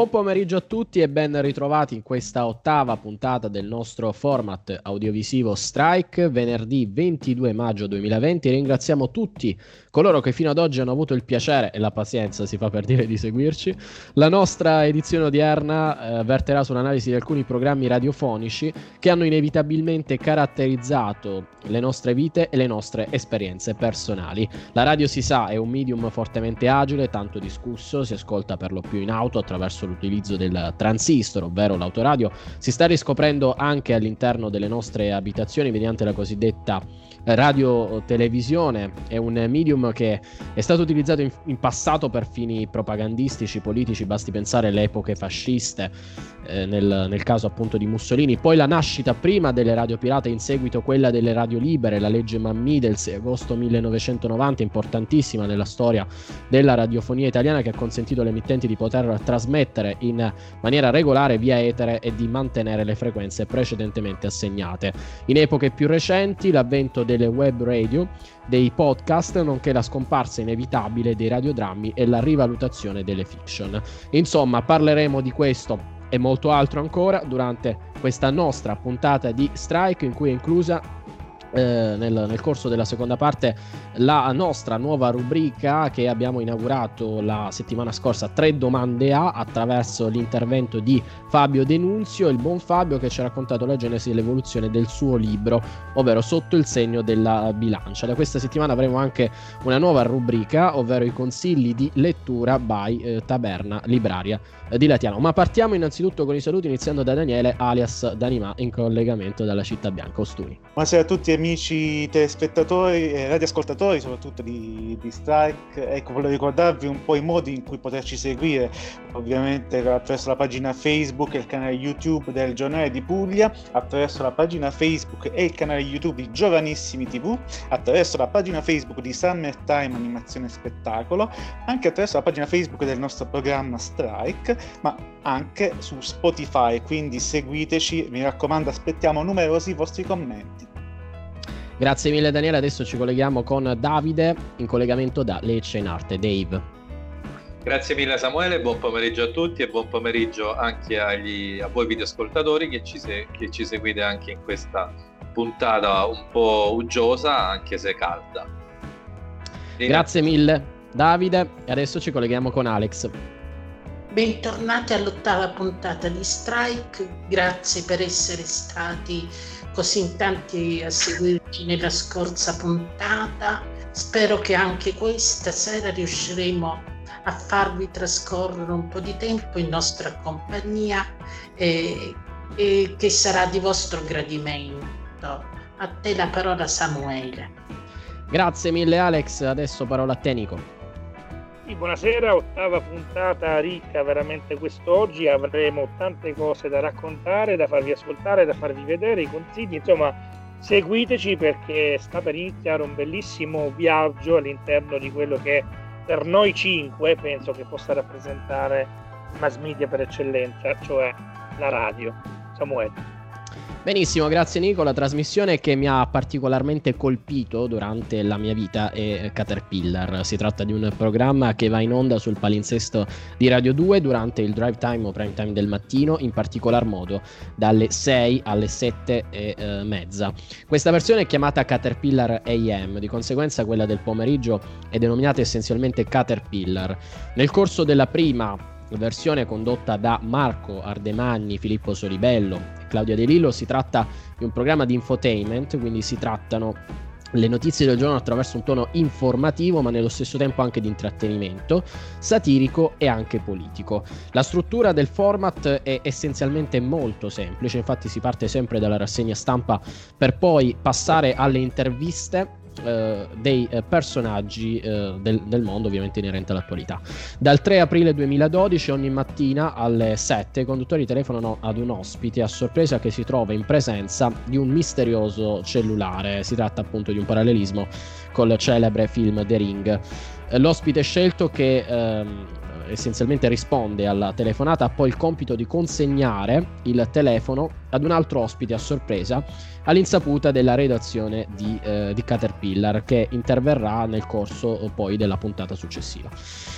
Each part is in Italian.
Buon pomeriggio a tutti e ben ritrovati in questa ottava puntata del nostro format audiovisivo Strike, venerdì 22 maggio 2020. Ringraziamo tutti coloro che fino ad oggi hanno avuto il piacere e la pazienza, si fa per dire, di seguirci. La nostra edizione odierna eh, verterà sull'analisi di alcuni programmi radiofonici che hanno inevitabilmente caratterizzato le nostre vite e le nostre esperienze personali. La radio si sa è un medium fortemente agile, tanto discusso, si ascolta per lo più in auto attraverso l'utilizzo del transistor, ovvero l'autoradio, si sta riscoprendo anche all'interno delle nostre abitazioni mediante la cosiddetta radio-televisione. È un medium che è stato utilizzato in, in passato per fini propagandistici, politici, basti pensare alle epoche fasciste, eh, nel, nel, caso appunto di Mussolini. Poi la nascita prima delle radio pirate, in seguito quella delle radio libere, la legge Mammì del 6 agosto 1990, importantissima nella storia della radiofonia italiana che ha consentito alle emittenti di poter trasmettere in maniera regolare via etere e di mantenere le frequenze precedentemente assegnate. In epoche più recenti l'avvento delle web radio, dei podcast, nonché la scomparsa inevitabile dei radiodrammi e la rivalutazione delle fiction. Insomma, parleremo di questo e molto altro ancora durante questa nostra puntata di Strike in cui è inclusa eh, nel, nel, corso della seconda parte la nostra nuova rubrica che abbiamo inaugurato la settimana scorsa, tre domande A, attraverso l'intervento di Fabio Denunzio, il buon Fabio che ci ha raccontato la genesi e l'evoluzione del suo libro, ovvero Sotto il segno della bilancia. Da questa settimana avremo anche una nuova rubrica, ovvero i consigli di lettura by eh, Taberna Libraria eh, di Latiano. Ma partiamo innanzitutto con i saluti iniziando da Daniele alias Danima in collegamento dalla città bianca Ostuni. Buonasera a tutti amici telespettatori e radioascoltatori, soprattutto di, di Strike. Ecco, volevo ricordarvi un po' i modi in cui poterci seguire, ovviamente attraverso la pagina Facebook e il canale YouTube del Giornale di Puglia, attraverso la pagina Facebook e il canale YouTube di Giovanissimi TV, attraverso la pagina Facebook di Summertime Animazione Spettacolo, anche attraverso la pagina Facebook del nostro programma Strike, ma anche su Spotify, quindi seguiteci, mi raccomando, aspettiamo numerosi vostri commenti. Grazie mille Daniele, adesso ci colleghiamo con Davide in collegamento da Lecce in Arte. Dave. Grazie mille Samuele, buon pomeriggio a tutti e buon pomeriggio anche agli, a voi videoascoltatori che ci, se, che ci seguite anche in questa puntata un po' uggiosa anche se calda. E Grazie mille Davide e adesso ci colleghiamo con Alex. Bentornati all'ottava puntata di Strike, grazie per essere stati così in tanti a seguirci nella scorsa puntata. Spero che anche questa sera riusciremo a farvi trascorrere un po' di tempo in nostra compagnia e, e che sarà di vostro gradimento. A te la parola Samuele. Grazie mille Alex, adesso parola a te Nico. Sì, buonasera, ottava puntata ricca veramente quest'oggi, avremo tante cose da raccontare, da farvi ascoltare, da farvi vedere, i consigli, insomma seguiteci perché sta per iniziare un bellissimo viaggio all'interno di quello che per noi cinque penso che possa rappresentare mass media per eccellenza, cioè la radio. Samuele. Benissimo, grazie Nico. La trasmissione che mi ha particolarmente colpito durante la mia vita è Caterpillar. Si tratta di un programma che va in onda sul palinsesto di Radio 2 durante il drive time o prime time del mattino, in particolar modo dalle 6 alle 7 e eh, mezza. Questa versione è chiamata Caterpillar AM, di conseguenza quella del pomeriggio è denominata essenzialmente Caterpillar. Nel corso della prima versione condotta da Marco Ardemagni, Filippo Solibello e Claudia De Lillo. Si tratta di un programma di infotainment, quindi si trattano le notizie del giorno attraverso un tono informativo ma nello stesso tempo anche di intrattenimento, satirico e anche politico. La struttura del format è essenzialmente molto semplice, infatti si parte sempre dalla rassegna stampa per poi passare alle interviste eh, dei eh, personaggi eh, del, del, mondo ovviamente inerente all'attualità. Dal 3 aprile 2012 ogni mattina alle 7 i conduttori telefonano ad un ospite a sorpresa che si trova in presenza di un misterioso cellulare. Si tratta appunto di un parallelismo col celebre film The Ring. L'ospite scelto che ehm, essenzialmente risponde alla telefonata, ha poi il compito di consegnare il telefono ad un altro ospite a sorpresa all'insaputa della redazione di, eh, di Caterpillar che interverrà nel corso eh, poi della puntata successiva.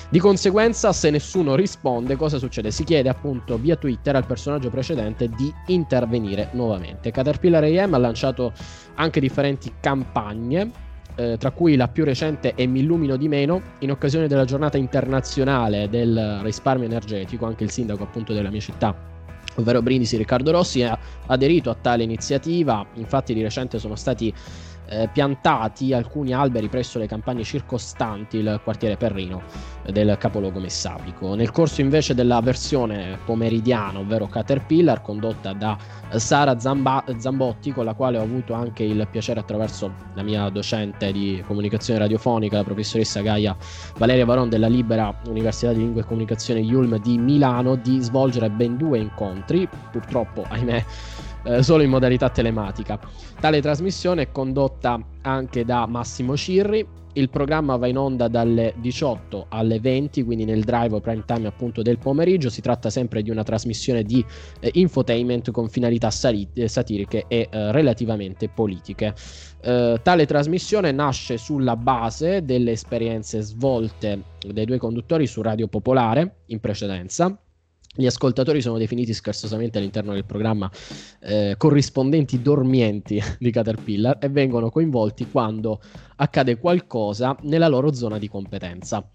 Di conseguenza, se nessuno risponde, cosa succede? Si chiede appunto via Twitter al personaggio precedente di intervenire nuovamente. Caterpillar AM ha lanciato anche differenti campagne eh, tra cui la più recente è Mi illumino di meno, in occasione della giornata internazionale del risparmio energetico, anche il sindaco appunto della mia città, ovvero Brindisi Riccardo Rossi, ha aderito a tale iniziativa, infatti di recente sono stati eh, piantati alcuni alberi presso le campagne circostanti il quartiere Perrino del capoluogo messapico. Nel corso invece della versione pomeridiana, ovvero Caterpillar, condotta da Sara Zamba- Zambotti, con la quale ho avuto anche il piacere attraverso la mia docente di comunicazione radiofonica, la professoressa Gaia Valeria Varon della Libera Università di Lingua e Comunicazione Yulm di Milano, di svolgere ben due incontri, purtroppo, ahimè, eh, solo in modalità telematica. Tale trasmissione è condotta anche da Massimo Cirri. Il programma va in onda dalle 18 alle 20, quindi nel drive prime time appunto del pomeriggio. Si tratta sempre di una trasmissione di eh, infotainment con finalità sali- eh, satiriche e eh, relativamente politiche. Eh, tale trasmissione nasce sulla base delle esperienze svolte dai due conduttori su Radio Popolare in precedenza gli ascoltatori sono definiti scherzosamente all'interno del programma eh, corrispondenti dormienti di Caterpillar e vengono coinvolti quando accade qualcosa nella loro zona di competenza.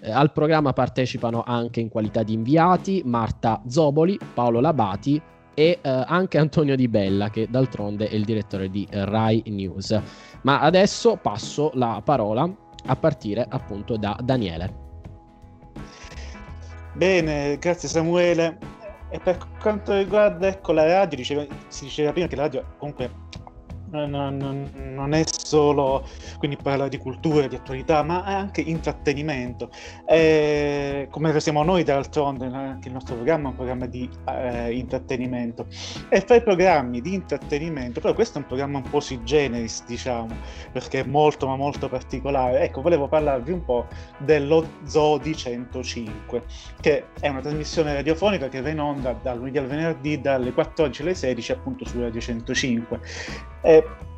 Eh, al programma partecipano anche in qualità di inviati Marta Zoboli, Paolo Labati e eh, anche Antonio Di Bella, che d'altronde è il direttore di Rai News. Ma adesso passo la parola a partire appunto da Daniele. Bene, grazie Samuele. E per quanto riguarda ecco, la radio, diceva, si diceva prima che la radio comunque non, non, è solo quindi parlare di cultura, di attualità, ma è anche intrattenimento. E, come siamo noi d'altronde, anche il nostro programma è un programma di eh, intrattenimento. E fra i programmi di intrattenimento, però questo è un programma un po' sui generis, diciamo, perché è molto ma molto particolare. Ecco, volevo parlarvi un po' dello Zodi 105, che è una trasmissione radiofonica che va in onda dal lunedì al venerdì dalle 14 alle 16 appunto su Radio 105.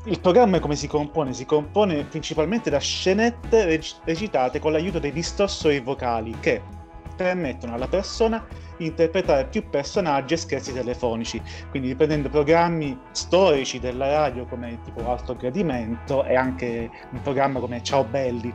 Il programma come si compone? Si compone principalmente da scenette reg- recitate con l'aiuto dei distorsori vocali che permettono alla persona di interpretare più personaggi e scherzi telefonici, quindi riprendendo programmi storici della radio come tipo Alto Gradimento e anche un programma come Ciao Belli.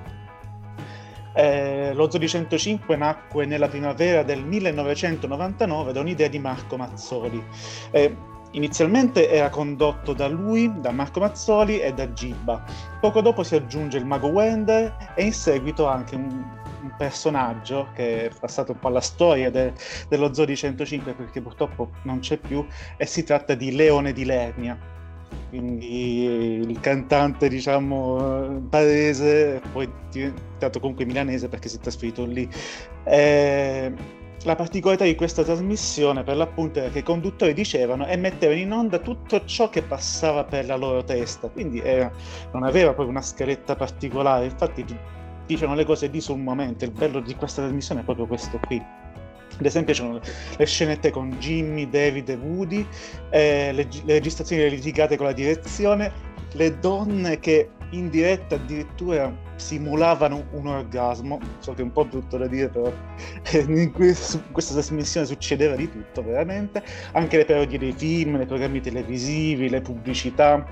Eh, lo Zodi 105 nacque nella primavera del 1999 da un'idea di Marco Mazzoli. Eh, Inizialmente era condotto da lui, da Marco Mazzoli e da Gibba. Poco dopo si aggiunge il mago Wender e in seguito anche un, un personaggio che è passato un po' alla storia de, dello Zoo di 105 perché purtroppo non c'è più e si tratta di Leone di Lernia. Quindi il cantante, diciamo, parese, poi diventato comunque milanese perché si è trasferito lì. E la particolarità di questa trasmissione, per l'appunto, era che i conduttori dicevano e mettevano in onda tutto ciò che passava per la loro testa, quindi era, non aveva proprio una scaletta particolare, infatti dicevano le cose lì sul momento, il bello di questa trasmissione è proprio questo qui. Ad esempio c'erano le scenette con Jimmy, David e Woody, eh, le, le registrazioni litigate con la direzione, le donne che in diretta addirittura simulavano un orgasmo, so che è un po' brutto da dire, però in questa trasmissione succedeva di tutto veramente, anche le parodie dei film, i programmi televisivi, le pubblicità.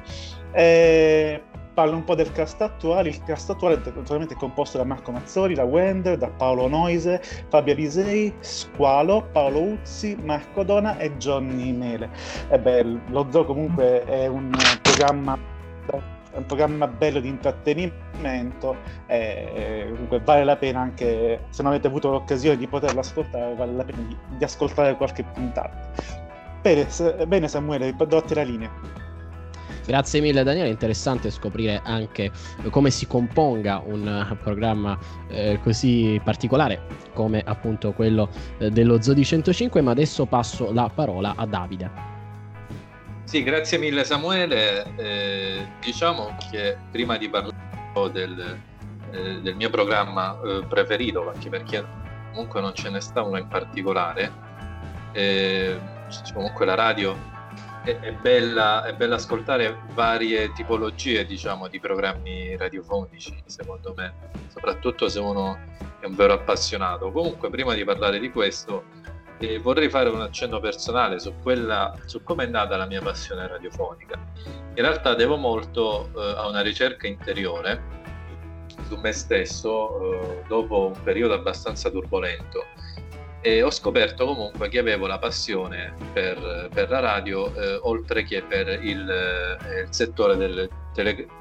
E parlo un po' del cast attuale, il cast attuale è naturalmente composto da Marco Mazzoli, da Wender, da Paolo Noise, Fabio Alisei, Squalo, Paolo Uzzi, Marco Dona e Johnny Mele. E beh, lo zoo comunque è un programma è un programma bello di intrattenimento e comunque vale la pena anche se non avete avuto l'occasione di poterlo ascoltare vale la pena di, di ascoltare qualche puntata. Bene, bene Samuele dotti la linea. Grazie mille Daniele, interessante scoprire anche come si componga un programma eh, così particolare come appunto quello eh, dello Zodi 105, ma adesso passo la parola a Davide. Sì, grazie mille Samuele. Eh, diciamo che prima di parlare del, eh, del mio programma eh, preferito, anche perché comunque non ce ne sta una in particolare. Eh, comunque la radio è, è, bella, è bella ascoltare varie tipologie diciamo, di programmi radiofonici, secondo me, soprattutto se uno è un vero appassionato. Comunque, prima di parlare di questo, eh, vorrei fare un accenno personale su, quella, su come è nata la mia passione radiofonica. In realtà devo molto eh, a una ricerca interiore su me stesso eh, dopo un periodo abbastanza turbolento e ho scoperto comunque che avevo la passione per, per la radio eh, oltre che per il, eh, il settore del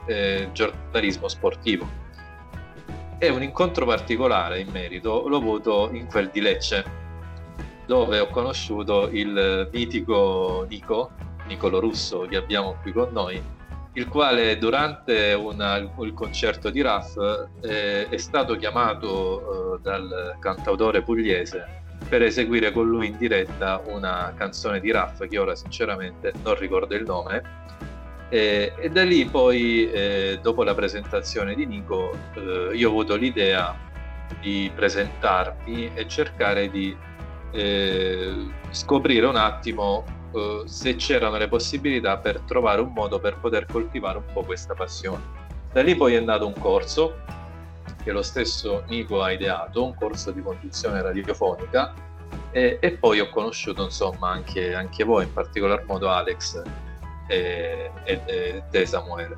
eh, sportivo. E un incontro particolare in merito l'ho avuto in quel di Lecce, dove ho conosciuto il mitico Nico, Nicolo Russo, che abbiamo qui con noi, il quale durante una, il concerto di Raff eh, è stato chiamato eh, dal cantautore pugliese per eseguire con lui in diretta una canzone di Raff che ora sinceramente non ricordo il nome. E, e da lì poi eh, dopo la presentazione di Nico eh, io ho avuto l'idea di presentarmi e cercare di eh, scoprire un attimo eh, se c'erano le possibilità per trovare un modo per poter coltivare un po' questa passione. Da lì poi è nato un corso che lo stesso Nico ha ideato, un corso di conduzione radiofonica e, e poi ho conosciuto insomma anche, anche, voi, in particolar modo Alex e, e, e te Samuele.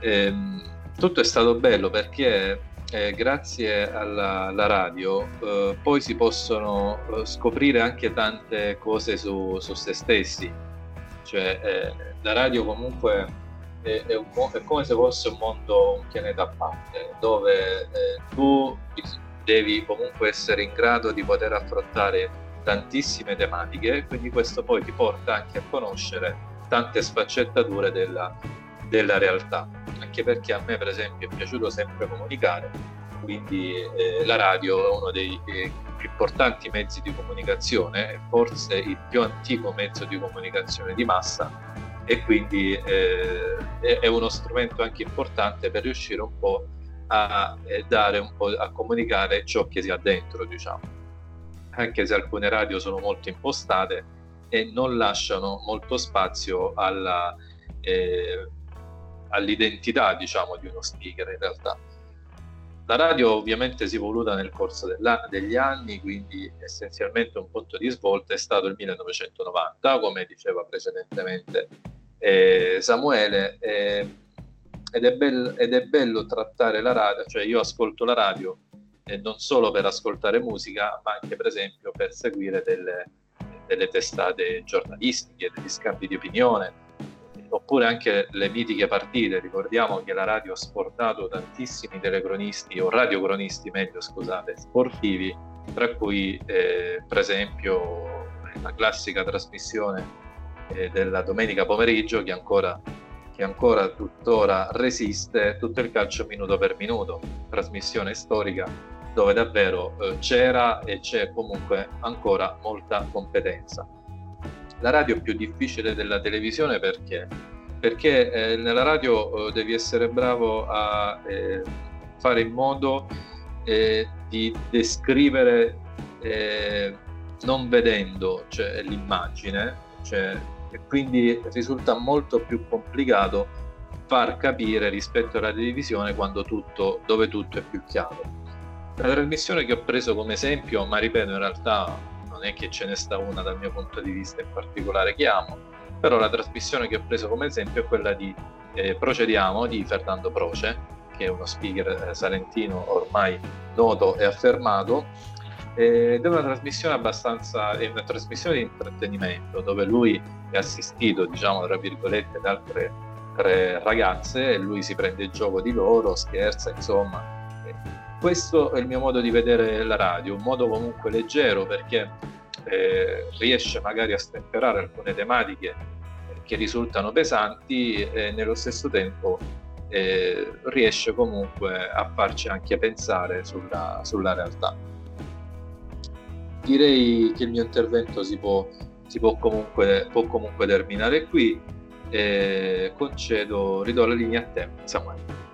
Ehm, tutto è stato bello perché eh, grazie alla, alla radio eh, poi si possono eh, scoprire anche tante cose su, su se stessi. Cioè, eh, la radio comunque è, è, un, è, come se fosse un mondo, un pianeta a parte, dove eh, tu devi comunque essere in grado di poter affrontare tantissime tematiche, quindi questo poi ti porta anche a conoscere tante sfaccettature della, della realtà anche perché a me per esempio è piaciuto sempre comunicare, quindi eh, la radio è uno dei eh, più importanti mezzi di comunicazione, forse il più antico mezzo di comunicazione di massa e quindi eh, è uno strumento anche importante per riuscire un po' a eh, dare un po' a comunicare ciò che si ha dentro, diciamo. Anche se alcune radio sono molto impostate e non lasciano molto spazio alla eh, all'identità diciamo, di uno speaker in realtà. La radio ovviamente si è evoluta nel corso degli anni, quindi essenzialmente un punto di svolta è stato il 1990, come diceva precedentemente eh, Samuele, eh, ed, è bello, ed, è bello trattare la radio, cioè io ascolto la radio eh, non solo per ascoltare musica, ma anche per esempio per seguire delle, delle testate giornalistiche, degli scambi di opinione, oppure anche le mitiche partite. Ricordiamo che la radio ha sportato tantissimi telecronisti o radiocronisti, meglio scusate, sportivi, tra cui eh, per esempio la classica trasmissione eh, della domenica pomeriggio che ancora, che ancora tuttora resiste, tutto il calcio minuto per minuto, trasmissione storica dove davvero eh, c'era e c'è comunque ancora molta competenza. La radio è più difficile della televisione perché? Perché eh, nella radio eh, devi essere bravo a eh, fare in modo eh, di descrivere eh, non vedendo cioè, l'immagine, cioè, e quindi risulta molto più complicato far capire rispetto alla televisione quando tutto, dove tutto è più chiaro. La trasmissione che ho preso come esempio, ma ripeto in realtà non è che ce ne sta una dal mio punto di vista in particolare che amo, però la trasmissione che ho preso come esempio è quella di eh, Procediamo di Fernando Proce, che è uno speaker eh, salentino ormai noto e affermato, ed è una trasmissione abbastanza, è una trasmissione di intrattenimento dove lui è assistito, diciamo, tra virgolette, da altre tre ragazze e lui si prende il gioco di loro, scherza, insomma, questo è il mio modo di vedere la radio, un modo comunque leggero perché eh, riesce magari a stemperare alcune tematiche che risultano pesanti e nello stesso tempo eh, riesce comunque a farci anche pensare sulla, sulla, realtà. Direi che il mio intervento si può, si può, comunque, può comunque terminare qui e concedo, ridò la linea a te, Samuele.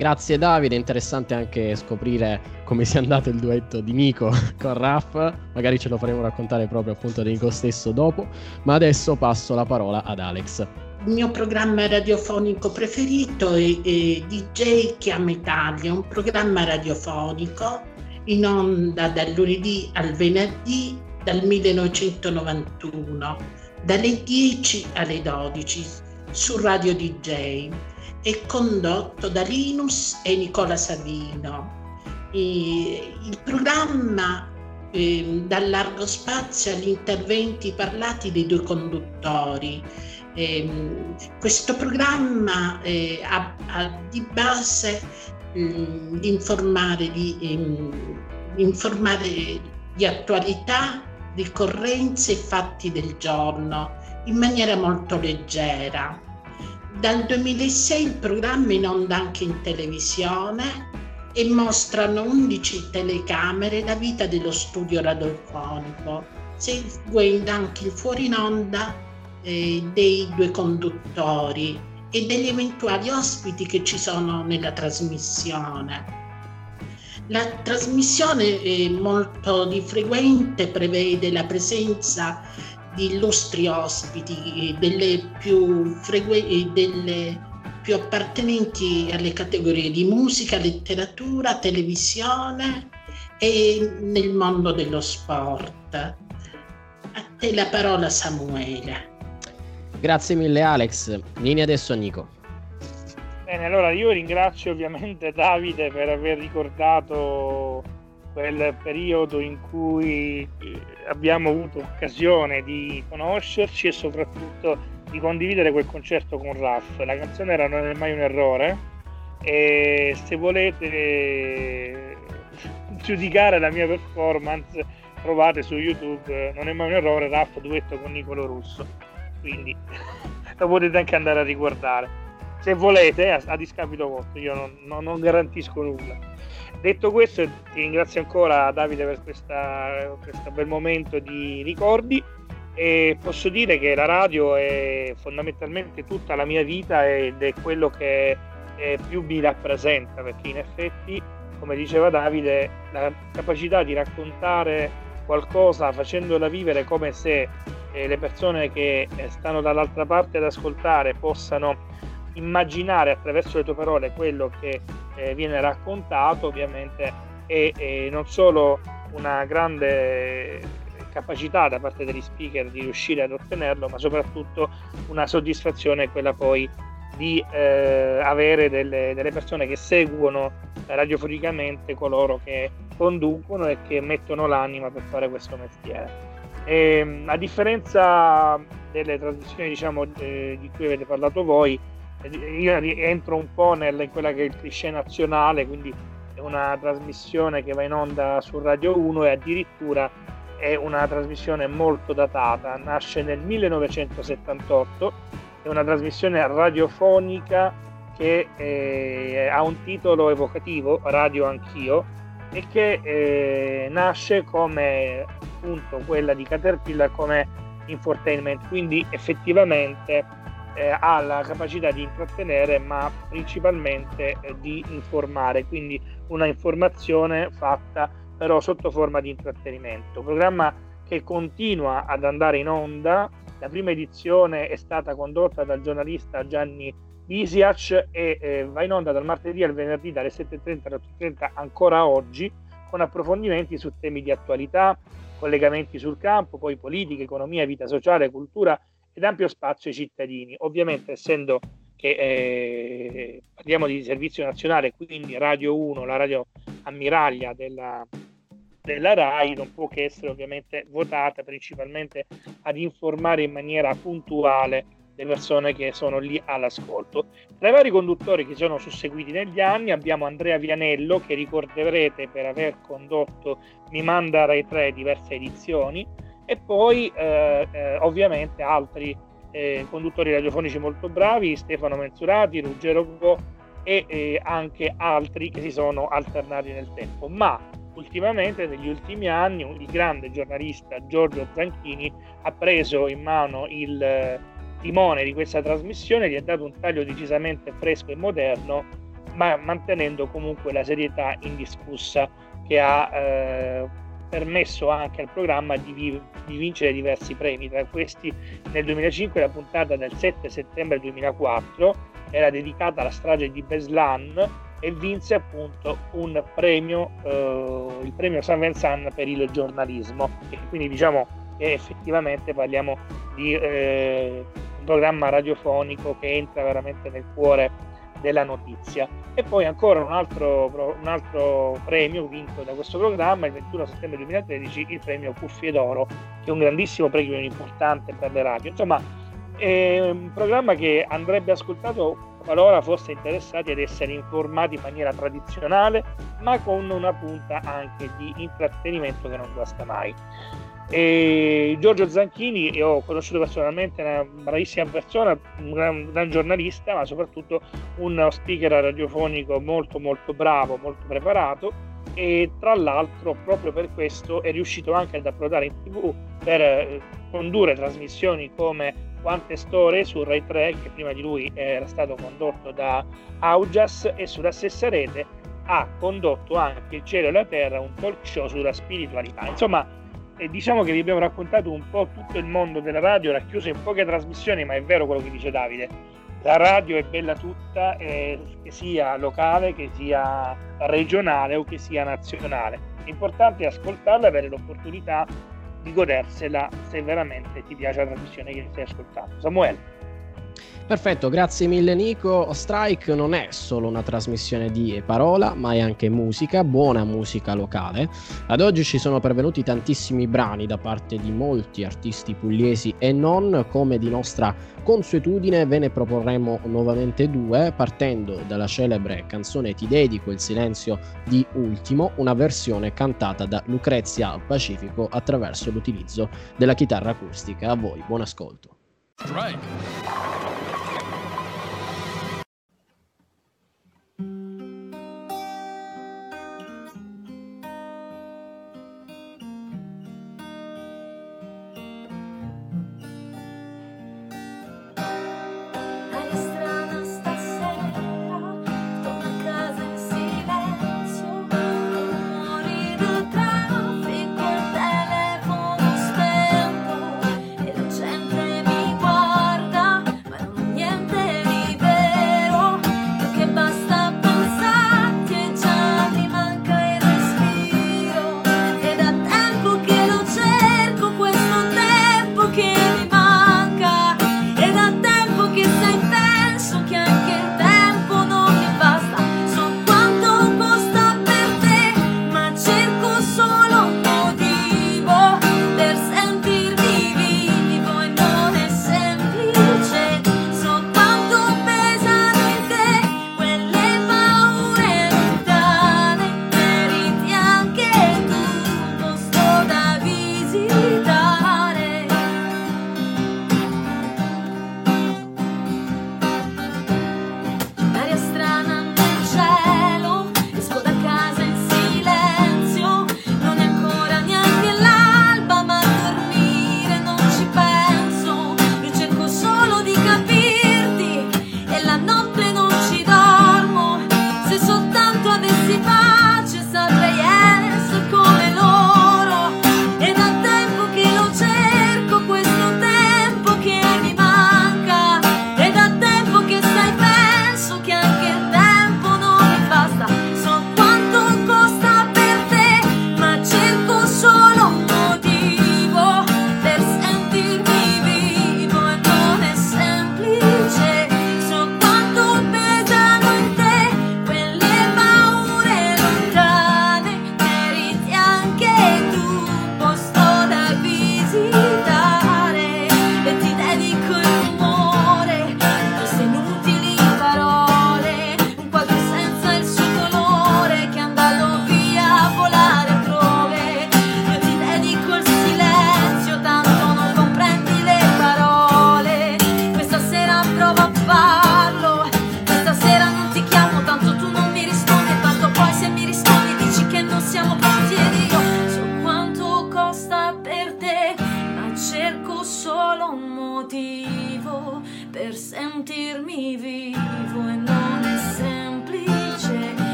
Grazie Davide, interessante anche scoprire come sia andato il duetto di Nico con Raff, magari ce lo faremo raccontare proprio appunto di Nico stesso dopo, ma adesso passo la parola ad Alex. Il mio programma radiofonico preferito è, è DJ Chiama Italia, un programma radiofonico in onda dal lunedì al venerdì dal 1991, dalle 10 alle 12 su Radio DJ è condotto da Linus e Nicola Savino. E il programma eh, dà largo spazio agli interventi parlati dei due conduttori. Eh, questo programma eh, ha, ha, di base di informare, di, ehm, informare di attualità, ricorrenze e fatti del giorno in maniera molto leggera dal 2006 il programma in onda anche in televisione e mostrano 11 telecamere la vita dello studio radiofonico, seguendo anche il fuori in onda eh, dei due conduttori e degli eventuali ospiti che ci sono nella trasmissione. La trasmissione molto di frequente prevede la presenza di illustri ospiti, delle più, frequ- delle più appartenenti alle categorie di musica, letteratura, televisione e nel mondo dello sport. A te la parola Samuele. Grazie mille Alex. Vieni adesso a Nico. Bene, allora io ringrazio ovviamente Davide per aver ricordato quel periodo in cui eh, abbiamo avuto occasione di conoscerci e soprattutto di condividere quel concerto con Raff. La canzone era Non è mai un errore e se volete eh, giudicare la mia performance trovate su YouTube eh, Non è mai un errore Raff duetto con Nicolo Russo. Quindi lo potete anche andare a riguardare. Se volete, a, a discapito vostro, io non, non, non garantisco nulla. Detto questo, ti ringrazio ancora Davide per questa, questo bel momento di ricordi. E posso dire che la radio è fondamentalmente tutta la mia vita ed è quello che più mi rappresenta perché in effetti, come diceva Davide, la capacità di raccontare qualcosa facendola vivere come se eh, le persone che eh, stanno dall'altra parte ad ascoltare possano immaginare attraverso le tue parole quello che eh, viene raccontato ovviamente è, è, non solo una grande capacità da parte degli speaker di riuscire ad ottenerlo, ma soprattutto una soddisfazione quella poi di eh, avere delle, delle, persone che seguono radiofonicamente coloro che conducono e che mettono l'anima per fare questo mestiere. E, ehm, a differenza delle trasmissioni diciamo, eh, di cui avete parlato voi, io rientro un po' nel, in quella che è il cliché nazionale, quindi è una trasmissione che va in onda su Radio 1 e addirittura è una trasmissione molto datata, nasce nel 1978, è una trasmissione radiofonica che eh, ha un titolo evocativo, Radio Anch'io, e che eh, nasce come appunto quella di Caterpillar come infotainment, quindi effettivamente eh, ha la capacità di intrattenere ma principalmente eh, di informare, quindi una informazione fatta però sotto forma di intrattenimento. Programma che continua ad andare in onda, la prima edizione è stata condotta dal giornalista Gianni Bisiac e eh, va in onda dal martedì al venerdì dalle 7.30 alle 8.30 ancora oggi con approfondimenti su temi di attualità, collegamenti sul campo, poi politica, economia, vita sociale, cultura ed ampio spazio ai cittadini. Ovviamente essendo che eh, parliamo di servizio nazionale, quindi Radio 1, la radio ammiraglia della, della RAI, non può che essere ovviamente votata principalmente ad informare in maniera puntuale le persone che sono lì all'ascolto. Tra i vari conduttori che sono susseguiti negli anni abbiamo Andrea Vianello, che ricorderete per aver condotto Mi manda Rai 3 diverse edizioni, e poi eh, eh, ovviamente altri eh, conduttori radiofonici molto bravi, Stefano Mensurati, Ruggero Go e anche altri che si sono alternati nel tempo. Ma ultimamente, negli ultimi anni, il grande giornalista Giorgio Zanchini ha preso in mano il timone di questa trasmissione, gli ha dato un taglio decisamente fresco e moderno, ma mantenendo comunque la serietà indiscussa che ha eh, permesso anche al programma di, vi- di, vincere diversi premi. Tra questi nel 2005 la puntata del 7 settembre 2004 era dedicata alla strage di Beslan e vinse appunto un premio, eh, il premio San Vincent per il giornalismo. E quindi diciamo che effettivamente parliamo di eh, un programma radiofonico che entra veramente nel cuore della notizia. E poi ancora un altro, un altro premio vinto da questo programma, il 21 settembre 2013, il premio Cuffie d'Oro, che è un grandissimo premio importante per le radio. Insomma, è un programma che andrebbe ascoltato qualora fosse interessati ad essere informati in maniera tradizionale, ma con una punta anche di intrattenimento che non guasta mai. E Giorgio Zanchini, io ho conosciuto personalmente, una bravissima persona, un gran, gran, giornalista, ma soprattutto uno speaker radiofonico molto molto bravo, molto preparato e tra l'altro proprio per questo è riuscito anche ad approdare in tv per eh, condurre trasmissioni come Quante Storie su Rai 3 che prima di lui era stato condotto da Augias e sulla stessa rete ha condotto anche Il cielo e la terra, un talk show sulla spiritualità. Insomma, e diciamo che vi abbiamo raccontato un po' tutto il mondo della radio racchiuso in poche trasmissioni, ma è vero quello che dice Davide. La radio è bella tutta, eh, che sia locale, che sia regionale o che sia nazionale. L'importante è ascoltarla e avere l'opportunità di godersela se veramente ti piace la trasmissione che stai ascoltando. Samuele. Perfetto, grazie mille Nico. Strike non è solo una trasmissione di parola, ma è anche musica, buona musica locale. Ad oggi ci sono pervenuti tantissimi brani da parte di molti artisti pugliesi e non, come di nostra consuetudine ve ne proporremo nuovamente due, partendo dalla celebre canzone Ti dedico il silenzio di Ultimo, una versione cantata da Lucrezia al Pacifico attraverso l'utilizzo della chitarra acustica. A voi, buon ascolto. Strike.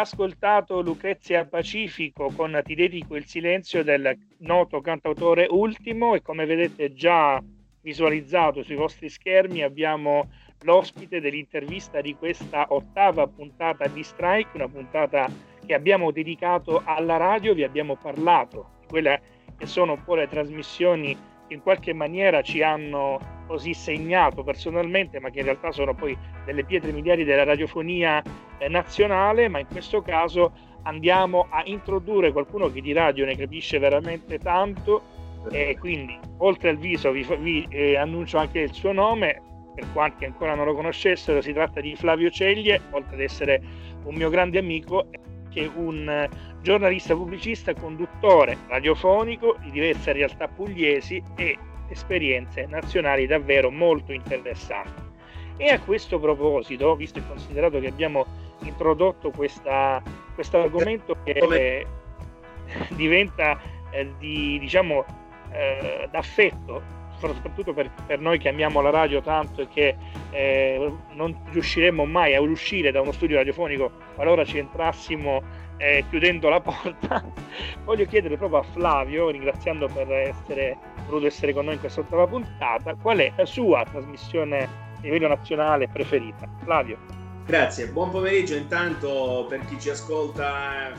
Ascoltato Lucrezia Pacifico con Ti dedico il silenzio del noto cantautore Ultimo e come vedete già visualizzato sui vostri schermi abbiamo l'ospite dell'intervista di questa ottava puntata di Strike, una puntata che abbiamo dedicato alla radio, vi abbiamo parlato di quelle che sono un po' le trasmissioni che in qualche maniera ci hanno così segnato personalmente, ma che in realtà sono poi delle pietre miliari della radiofonia eh, nazionale, ma in questo caso andiamo a introdurre qualcuno che di radio ne capisce veramente tanto. E quindi oltre al viso vi, vi eh, annuncio anche il suo nome, per quanti ancora non lo conoscessero, si tratta di Flavio Ceglie, oltre ad essere un mio grande amico, che un eh, giornalista pubblicista, conduttore radiofonico di diverse realtà pugliesi e esperienze nazionali davvero molto interessanti. E a questo proposito, visto e considerato che abbiamo introdotto questo argomento che diventa eh, di, diciamo, eh, d'affetto soprattutto per, per, noi che amiamo la radio tanto e che eh, non riusciremmo mai a uscire da uno studio radiofonico qualora ci entrassimo eh, chiudendo la porta, voglio chiedere proprio a Flavio, ringraziando per essere voluto essere con noi in questa ottava puntata, qual è la sua trasmissione a livello nazionale preferita. Flavio. Grazie, buon pomeriggio intanto per chi ci ascolta,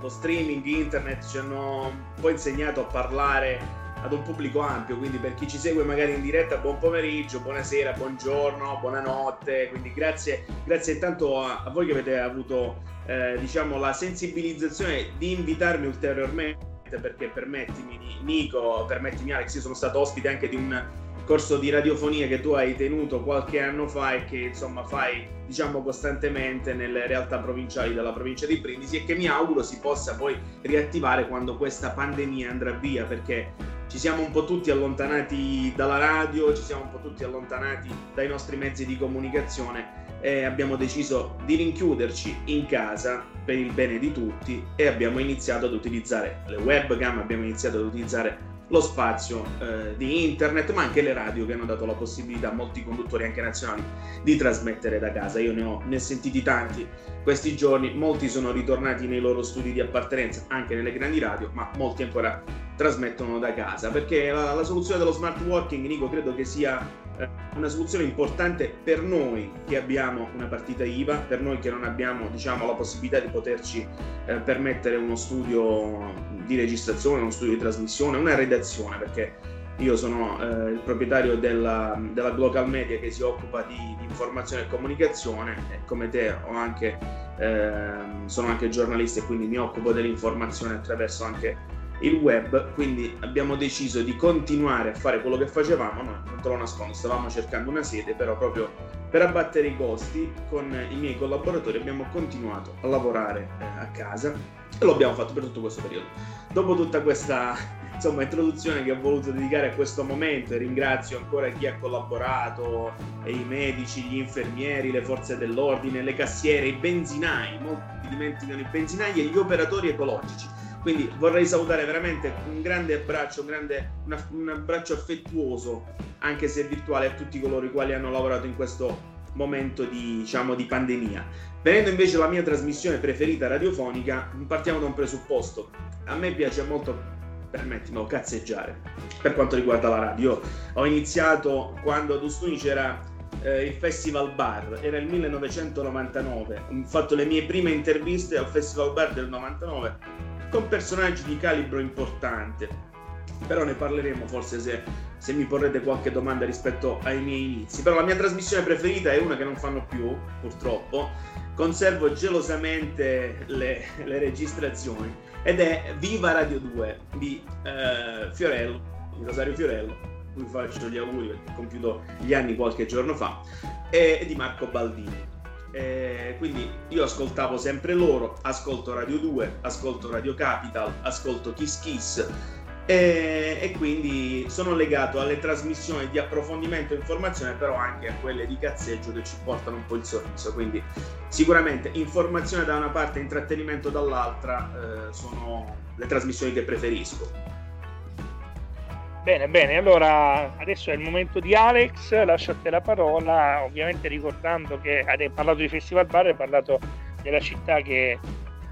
lo streaming, internet ci hanno un po' insegnato a parlare ad un pubblico ampio, quindi per chi ci segue magari in diretta, buon pomeriggio, buonasera, buongiorno, buonanotte, quindi grazie, grazie intanto a, a voi che avete avuto eh, diciamo la sensibilizzazione di invitarmi ulteriormente perché permettimi Nico, permettimi Alex, io sono stato ospite anche di un corso di radiofonia che tu hai tenuto qualche anno fa e che insomma fai diciamo costantemente nelle realtà provinciali della provincia di Brindisi e che mi auguro si possa poi riattivare quando questa pandemia andrà via perché ci siamo un po' tutti allontanati dalla radio, ci siamo un po' tutti allontanati dai nostri mezzi di comunicazione e abbiamo deciso di rinchiuderci in casa per il bene di tutti e abbiamo iniziato ad utilizzare le webcam, abbiamo iniziato ad utilizzare lo spazio eh, di internet, ma anche le radio che hanno dato la possibilità a molti conduttori anche nazionali di trasmettere da casa. Io ne ho, ne sentiti tanti questi giorni, molti sono ritornati nei loro studi di appartenenza, anche nelle grandi radio, ma molti ancora trasmettono da casa, perché la, la soluzione dello smart working, Nico, credo che sia eh, una soluzione importante per noi che abbiamo una partita IVA, per noi che non abbiamo diciamo, la possibilità di poterci eh, permettere uno studio di registrazione, uno studio di trasmissione, una redazione, perché io sono eh, il proprietario della, della, Global Media che si occupa di, di informazione e comunicazione e come te anche, eh, sono anche giornalista e quindi mi occupo dell'informazione attraverso anche il web, quindi abbiamo deciso di continuare a fare quello che facevamo, no, non te lo nascondo, stavamo cercando una sede, però proprio per abbattere i costi con i miei collaboratori abbiamo continuato a lavorare eh, a casa e lo abbiamo fatto per tutto questo periodo. Dopo tutta questa insomma, introduzione che ho voluto dedicare a questo momento ringrazio ancora chi ha collaborato, i medici, gli infermieri, le forze dell'ordine, le cassiere, i benzinai, molti dimenticano i benzinai e gli operatori ecologici quindi vorrei salutare veramente un grande abbraccio, un, grande, una, un abbraccio affettuoso, anche se virtuale, a tutti coloro i quali hanno lavorato in questo momento di, diciamo, di pandemia. Venendo invece alla mia trasmissione preferita radiofonica, partiamo da un presupposto. A me piace molto, permettimelo, cazzeggiare per quanto riguarda la radio. Ho iniziato quando ad Ustuni c'era eh, il Festival Bar, era il 1999, ho fatto le mie prime interviste al Festival Bar del 99 con personaggi di calibro importante. Però ne parleremo forse se, se, mi porrete qualche domanda rispetto ai miei inizi. Però la mia trasmissione preferita è una che non fanno più, purtroppo. Conservo gelosamente le, le registrazioni ed è Viva Radio 2 di eh, Fiorello, di Rosario Fiorello, cui faccio gli auguri perché ho compiuto gli anni qualche giorno fa, e di Marco Baldini. Eh, quindi io ascoltavo sempre loro, ascolto Radio 2, ascolto Radio Capital, ascolto Kiss Kiss e, e, quindi sono legato alle trasmissioni di approfondimento e informazione, però anche a quelle di cazzeggio che ci portano un po' il sorriso. Quindi sicuramente informazione da una parte, intrattenimento dall'altra eh, sono le trasmissioni che preferisco. Bene, bene, allora adesso è il momento di Alex, lascio a te la parola, ovviamente ricordando che hai parlato di Festival Bar, hai parlato della città che